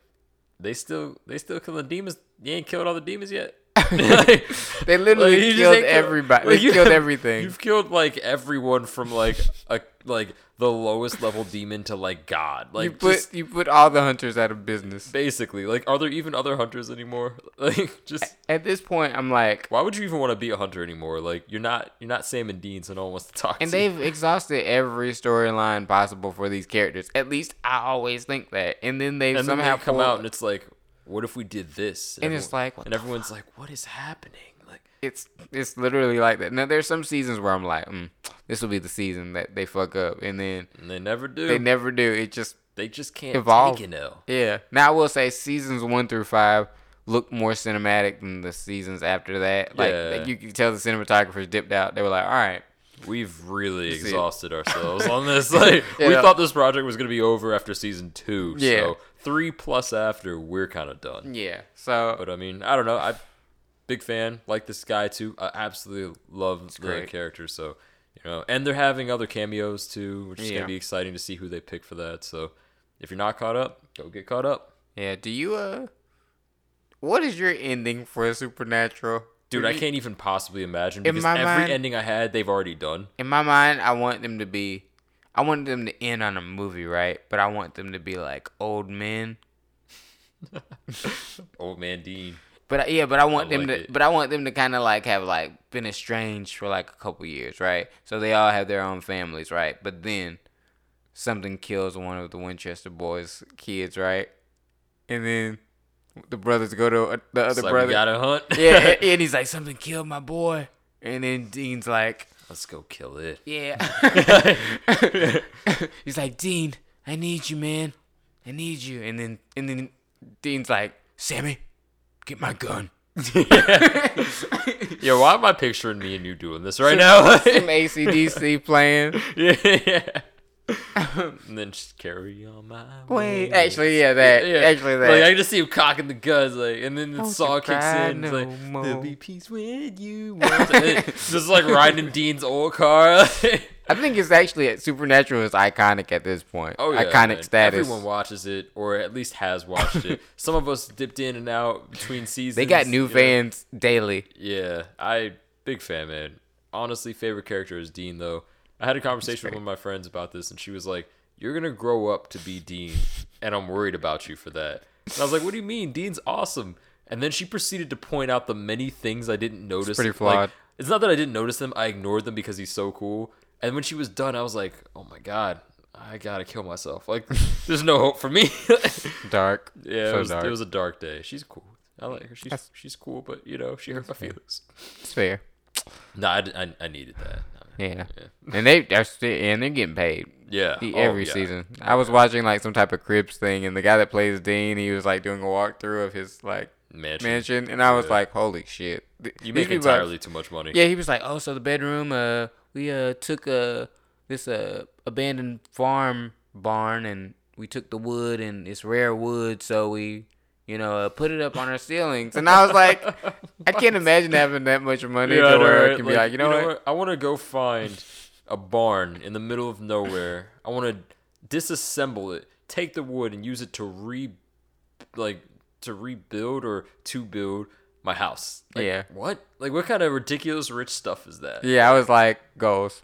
they still they still killing demons. You ain't killed all the demons yet. *laughs* They literally Like, you killed everybody. like, they you- killed *laughs* everything. You've killed like everyone from like a like the lowest level demon to like God. Like you put just you put all the hunters out of business. basically like are there even other hunters anymore? *laughs* Like just At this point, I'm like, why would you even want to be a hunter anymore? Like you're not you're not Sam and Dean, so no one wants to talk and to you. they've exhausted every storyline possible for these characters. At least I always think that. And then they and then somehow they come pull- out and it's like, what if we did this? And it's everyone- like, what and everyone's like, what is happening? Like, it's it's literally like that. Now there's some seasons where I'm like, mm, this will be the season that they fuck up, and then and they never do. they never do. It just They just can't evolve. take L. yeah. Now I will say seasons one through five look more cinematic than the seasons after that. Like, Yeah. like you can tell the cinematographers dipped out. They were like, all right, We've really See. exhausted *laughs* ourselves on this. Like, we thought this project was gonna be over after season two. Yeah. So three plus after, we're kind of done. yeah. So But I mean, I don't know. I big fan. Like this guy too. I absolutely love the great. character. So you know, and they're having other cameos too, which is Yeah. gonna be exciting to see who they pick for that. So if you're not caught up, go get caught up. yeah. Do you uh, what is your ending for Supernatural? Dude, I can't even possibly imagine because every mind- ending I had, they've already done. in my mind, I want them to be, I want them to end on a movie, right? But I want them to be like old men. *laughs* Old man Dean. But yeah, but I want I them like to, it. but I want them to kind of like have like been estranged for like a couple years, right? So they all have their own families, right? But then something kills one of the Winchester boys' kids, right? And then the brothers go to uh, the other like, brother. we gotta hunt. *laughs* yeah, *laughs* and he's like, something killed my boy. And then Dean's like, Let's go kill it. Yeah. *laughs* He's like, Dean, I need you, man. I need you. And then and then Dean's like, Sammy, get my gun. Yeah, why am I picturing me and you doing this right now? Some ACDC playing. yeah, yeah. And then just carry on my way. Wait, actually, yeah, that. Actually, that. Like I just see him cocking the guns, like, and then the you song kicks in. It's no like, there'll more." be peace when you *laughs* just like riding Dean's old car. I think it's actually Supernatural is iconic at this point. Oh yeah, iconic man. status. Everyone watches it, or at least has watched it. *laughs* Some of us dipped in and out between seasons. they got new you know? fans daily. Yeah, I big fan, man. Honestly, favorite character is Dean though. I had a conversation with one of my friends about this, and she was like, "You're gonna grow up to be Dean, and I'm worried about you for that." And I was like, "What do you mean? Dean's awesome." And then she proceeded to point out the many things I didn't notice. pretty Like, it's not that I didn't notice them; I ignored them because he's so cool. And when she was done, I was like, "Oh my god." I gotta kill myself. Like, there's no hope for me. *laughs* Dark. yeah, So it, was, dark. it was a dark day. She's cool. I like her. She's That's- she's cool, but you know, she hurt my feelings. It's fair. No, I, I, I needed that. Yeah. Yeah. *laughs* And they they're still, and they're getting paid. Yeah. Oh, every yeah. season. I was watching like some type of Cribs thing, and the guy that plays Dean, he was like doing a walkthrough of his like Mansion. mansion, and I was Yeah. like, "Holy shit!" Th- You make are- entirely too much money. Yeah, he was like, "Oh, so the bedroom, uh, we uh took uh this uh abandoned farm barn, and we took the wood, and it's rare wood, so we." You know, uh, put it up on our ceilings, and I was like, I can't *laughs* imagine having that much money Yeah, I to know, where right? it can be like, you know, what? I want to go find a barn in the middle of nowhere. I want to disassemble it, take the wood, and use it to re, like, to rebuild or to build my house. Like, Yeah. What? Like, what kind of ridiculous rich stuff is that? Yeah, I was like, goals.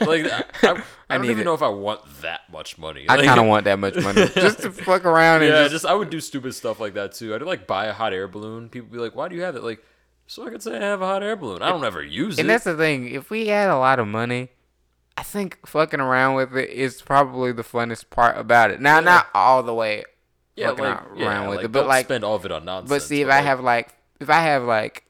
Like, I, *laughs* I, I I don't even it. know if I want that much money. I Like- kind of want that much money *laughs* just to fuck around and yeah, just, just, I would do stupid stuff like that too. I'd like buy a hot air balloon. People be like, "Why do you have it?" Like, so I could say I have a hot air balloon. I don't ever use And it. And that's the thing. If we had a lot of money, I think fucking around with it is probably the funnest part about it. Now, not all the way yeah, fucking like, around yeah, with like, it, but like, spend all of it on nonsense. but see, if but, I like, have like, if I have like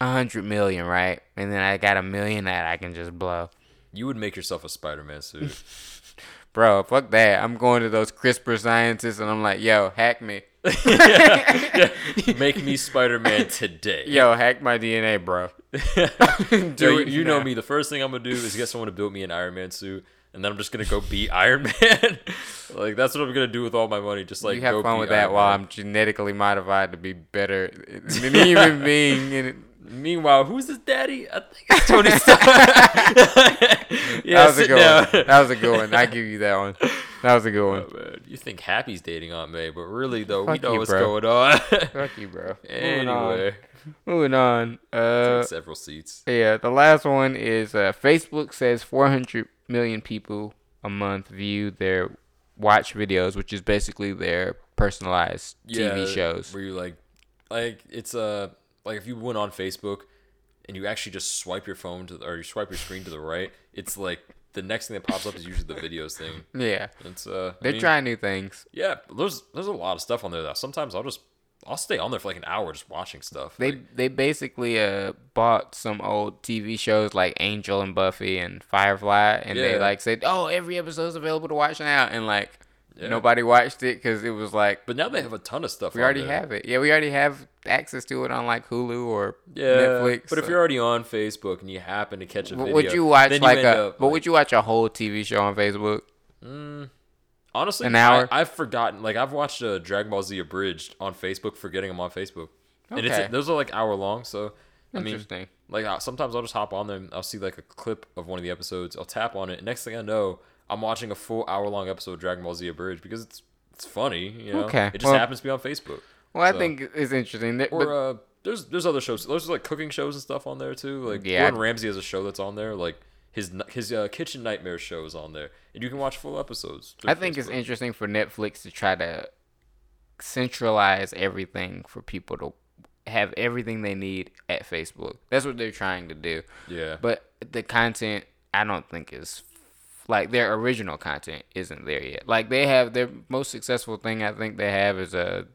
a hundred million, right, and then I got a million that I can just blow, you would make yourself a Spider-Man suit. *laughs* bro. Fuck that. I'm going to those CRISPR scientists, and I'm like, yo, hack me, *laughs* Yeah. *laughs* Make me Spider-Man today. yo, hack my DNA, bro. Yo, Do you, it you know me. The first thing I'm gonna do is get someone to build me an Iron Man suit, and then I'm just gonna go be Iron Man. like that's what I'm gonna do with all my money. Just like you have go fun be with that Iron while I'm genetically modified to be better than an human being. And Meanwhile, who's his daddy? I think it's *laughs* Tony Stark. *laughs* yeah, that was a good down. one. That was a good one. I give you that one. That was a good one. Oh. You think Happy's dating Aunt May, but really though, we know you, what's bro. going on. Fuck you, bro. *laughs* Moving on. anyway, Moving on. Uh, several seats. yeah, the last one is uh, Facebook says 400 million people a month view their watch videos, which is basically their personalized TV shows. Where you like, like it's uh, like if you went on Facebook and you actually just swipe your phone to or you swipe your screen to the right, it's like the next thing that pops up is usually the videos thing. *laughs* Yeah, It's uh, they're mean, trying new things. Yeah, there's there's a lot of stuff on there though. sometimes I'll just I'll stay on there for like an hour just watching stuff. They Like, they basically uh bought some old TV shows like Angel and Buffy and Firefly, and they like said, "Oh, every episode's available to watch now," and like Yeah. nobody watched it because it was like but now they have a ton of stuff. we already there. have it. Yeah, we already have access to it on like Hulu or Yeah, Netflix. But if you're already on Facebook and you happen to catch a video, would you watch then like a? up, but like- would you watch a whole TV show on Facebook? honestly an hour? I, I've forgotten. Like I've watched a Dragon Ball Z abridged on Facebook, forgetting I'm on Facebook, Okay. and it's those are like hour long. So I mean, Interesting. like uh, sometimes I'll just hop on there I'll see like a clip of one of the episodes. I'll tap on it. And next thing I know, I'm watching a full hour long episode of Dragon Ball Z abridged because it's it's funny. You know, Okay, it just well- happens to be on Facebook. Well, I think it's interesting. That, Or uh, there's there's other shows. There's like cooking shows and stuff on there too. Like Yeah. Gordon Ramsay has a show that's on there. Like his his uh, kitchen nightmare show is on there, and you can watch full episodes. I think it's interesting for Netflix to try to centralize everything for people to have everything they need at Facebook. That's what they're trying to do. Yeah, But the content, I don't think is like their original content isn't there yet. Like they have their most successful thing I think they have is a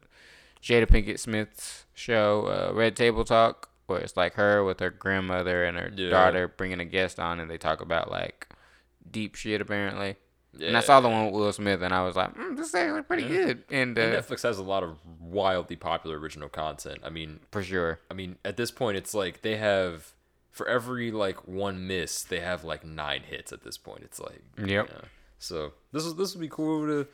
Jada Pinkett Smith's show, uh, Red Table Talk, where it's like her with her grandmother and her Yeah. daughter bringing a guest on, and they talk about like deep shit apparently. yeah. And I saw the one with Will Smith, and I was like, mm, this is actually pretty good. And uh, And Netflix has a lot of wildly popular original content. I mean, for sure, I mean, at this point, it's like they have for every like one miss, they have like nine hits. At this point, it's like Yep. yeah. So this is this would be cool to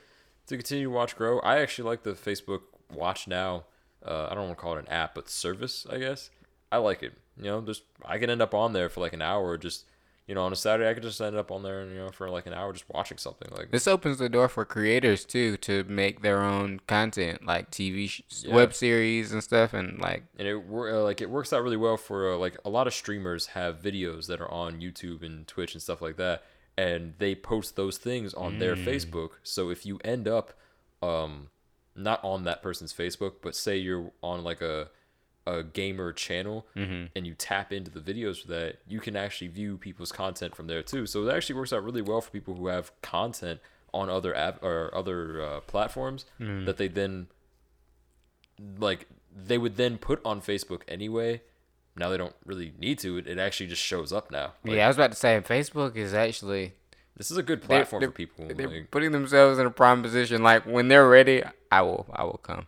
to continue to watch grow. I actually like the Facebook Watch Now. Uh, I don't want to call it an app, but service, I guess. I like it. You know, just I can end up on there for like an hour, just you know, on a Saturday, I could just end up on there, you know, for like an hour just watching something. Like this opens the door for creators too to make their own content, like TV, sh- Yeah. web series, and stuff. And like, and it uh, like it works out really well for uh, like a lot of streamers have videos that are on YouTube and Twitch and stuff like that, and they post those things on their Facebook. So if you end up um not on that person's Facebook, but say you're on like a a gamer channel and you tap into the videos for that, you can actually view people's content from there too. So it actually works out really well for people who have content on other app or other uh, platforms that they then like they would then put on Facebook anyway. Now they don't really need to. It, it actually just shows up now. Like, yeah, I was about to say, Facebook is actually this is a good they're- platform they're- for people. They're like- putting themselves in a prime position. Like when they're ready, I will, I will come.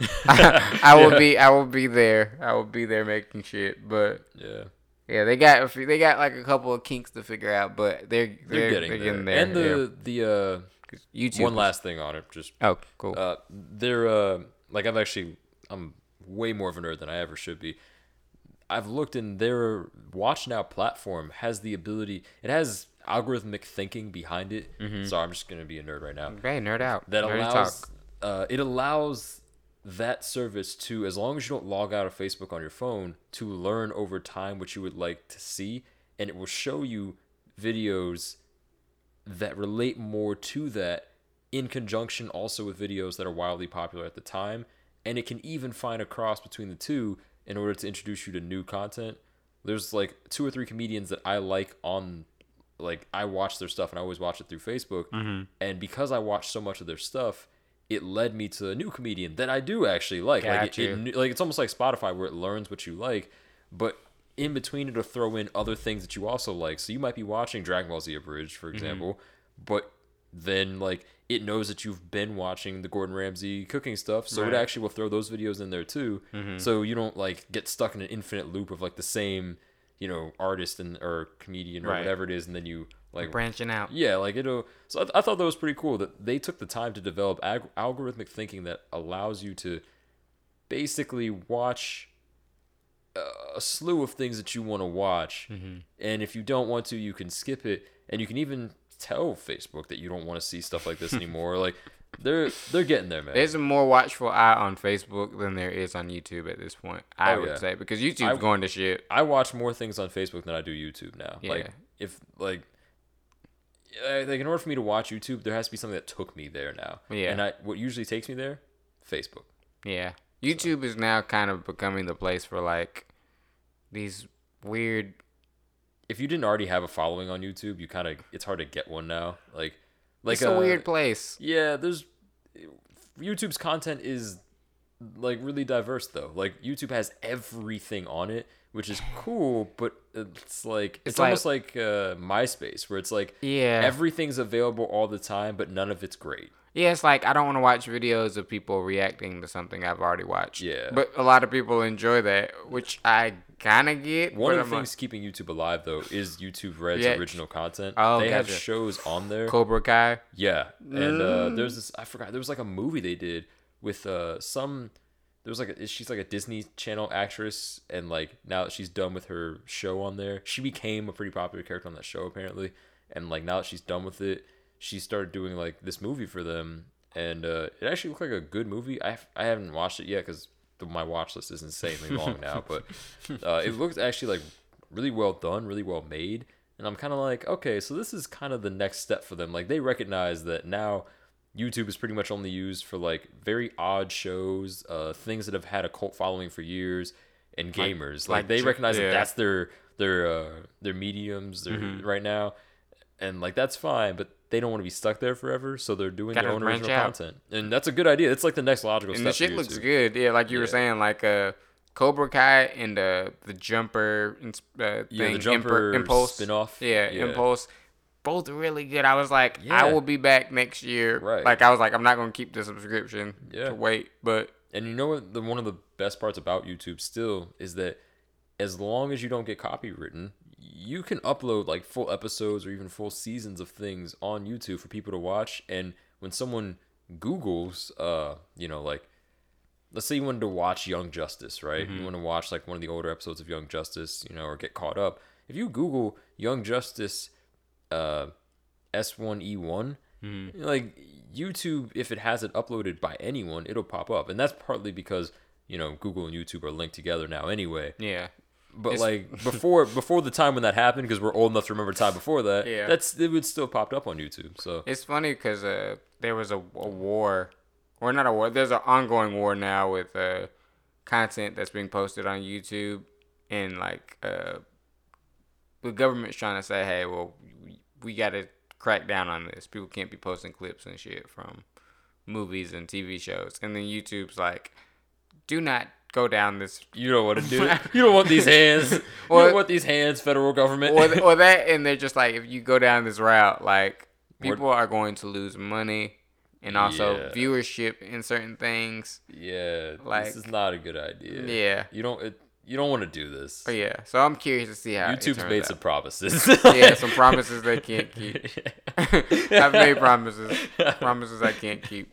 *laughs* I will Yeah. be, I will be there. I will be there making shit. But yeah, yeah, they got, a few- they got like a couple of kinks to figure out. But they're, they're, they're, getting, they're there. getting there. And the the uh. YouTube. one last thing on it, just Oh, cool. uh, they're uh, like I've actually I'm way more of a nerd than I ever should be. I've looked in their Watch Now platform has the ability. It has algorithmic thinking behind it. Sorry, I'm just gonna be a nerd right now. okay, nerd out. that Nerdy allows talk. uh, it allows that service to as long as you don't log out of Facebook on your phone to learn over time what you would like to see and it will show you videos that relate more to that in conjunction also with videos that are wildly popular at the time and it can even find a cross between the two in order to introduce you to new content. There's like two or three comedians that I like on like I watch their stuff and I always watch it through Facebook. Mm-hmm. And because I watch so much of their stuff, it led me to a new comedian that I do actually like. like Got it, you. it kn- like it's almost like Spotify where it learns what you like, but in between it'll throw in other things that you also like. So you might be watching Dragon Ball Z Abridged, Mm-hmm. for example, but then like it knows that you've been watching the Gordon Ramsay cooking stuff, so Right. Mm-hmm. it actually will throw those videos in there too. So you don't like get stuck in an infinite loop of like the same, you know, artist and or comedian or Right. whatever it is, and then you like Branching out. yeah, like it'll. So I, th- I thought that was pretty cool that they took the time to develop ag- algorithmic thinking that allows you to basically watch uh, a slew of things that you want to watch, and if you don't want to, you can skip it, and you can even tell Facebook that you don't want to see stuff like this *laughs* anymore. like they're they're getting there, man. There's a more watchful eye on Facebook than there is on YouTube at this point. I Oh, would yeah. say because YouTube's I- going to shit. I watch more things on Facebook than I do YouTube now. Like Yeah. if like. Uh, Like in order for me to watch YouTube, there has to be something that took me there now. Yeah. And I, what usually takes me there, Facebook. Yeah, YouTube is now kind of becoming the place for like these weird. if you didn't already have a following on YouTube, you kind of it's hard to get one now. Like, like it's a uh, weird place. Yeah, there's YouTube's content is like really diverse though. Like YouTube has everything on it, which is cool, but it's like it's, It's almost like uh, MySpace where it's like Yeah. everything's available all the time, but none of it's great. Yeah, it's like I don't want to watch videos of people reacting to something I've already watched. Yeah. But a lot of people enjoy that, which I kind of get. One of the I'm things keeping YouTube alive though is YouTube Red's Yeah. original content. Oh, they have shows on there. Cobra Kai. Yeah, and uh, Mm. there's this I forgot there was like a movie they did with uh some there was like a, she's like a Disney Channel actress and like now that she's done with her show on there she became a pretty popular character on that show apparently. And like now that she's done with it she started doing like this movie for them. And uh, it actually looked like a good movie. I I haven't watched it yet because my watch list is insanely long *laughs* now but uh, it looked actually like really well done really well made. And I'm kind of like, okay, so this is kind of the next step for them. Like they recognize that now YouTube is pretty much only used for like very odd shows, uh, things that have had a cult following for years, and gamers. Like, like they recognize yeah. that that's their their uh, their mediums their, Mm-hmm. right now, and like that's fine. But they don't want to be stuck there forever, so they're doing Gotta their own original out. content, and that's a good idea. It's like the next logical And step. the shit looks good. Yeah, like you were saying, like uh, Cobra Kai and uh, the Jumper uh, thing, Yeah, the Jumper Impulse spin-off. Yeah, Yeah. Impulse. Both really good. I was like, Yeah. I will be back next year. Right. Like I was like, I'm not gonna keep the subscription Yeah. to wait, but And you know what? The one of the best parts about YouTube still is that as long as you don't get copywritten, you can upload like full episodes or even full seasons of things on YouTube for people to watch. And when someone Google's, uh, you know, like let's say you wanted to watch Young Justice, right? You want to watch like one of the older episodes of Young Justice, you know, or get caught up. If you Google Young Justice, uh, S1E1, like YouTube, if it has it uploaded by anyone, it'll pop up, and that's partly because you know Google and YouTube are linked together now anyway. yeah. But It's- like *laughs* before, before the time when that happened, because we're old enough to remember time before that, Yeah. that's it would still popped up on YouTube. So It's funny because uh, there was a, a war, or not a war. There's an ongoing war now with uh, content that's being posted on YouTube, and like uh, the government's trying to say, hey, well, we, got to crack down on this. People can't be posting clips and shit from movies and TV shows, and then YouTube's like, do not go down this *laughs* you don't want to do it. *laughs* You don't want these hands. *laughs* You don't want these hands, federal government. or, or that, and they're just like, if you go down this route, like people are going to lose money and also Yeah. viewership in certain things. yeah, Like- this is not a good idea. Yeah. you don't. It, you don't want to do this. But yeah, so I'm curious to see how it YouTube's made out. some promises. *laughs* yeah, some *laughs* promises they can't keep. *laughs* I've made promises, promises I can't keep.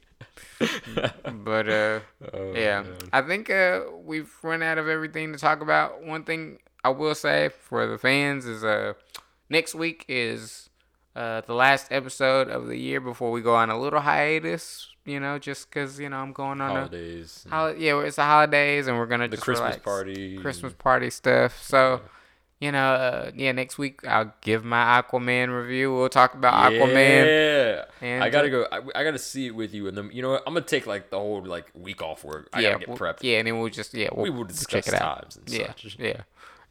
But uh, Oh, yeah, man. I think uh, we've run out of everything to talk about. One thing I will say for the fans is uh, next week is uh, the last episode of the year before we go on a little hiatus. You know, just because you know I'm going on a holidays. and hol- yeah, it's the holidays and we're gonna the just Christmas relax. party. Christmas party stuff. So you know, uh, yeah, next week I'll give my Aquaman review. We'll talk about Aquaman. Yeah. I gotta uh, go. I, I gotta see it with you, and then you know what? I'm gonna take like the whole like week off work. I yeah, gotta get we'll- prepped. Yeah, and then we'll just yeah we'll, we will discuss check it out. times and Yeah, such. yeah,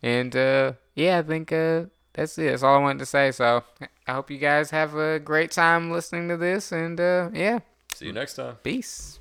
and uh, yeah, I think uh, that's it. That's all I wanted to say. So I hope you guys have a great time listening to this, and uh, yeah, See you mm. next time. peace.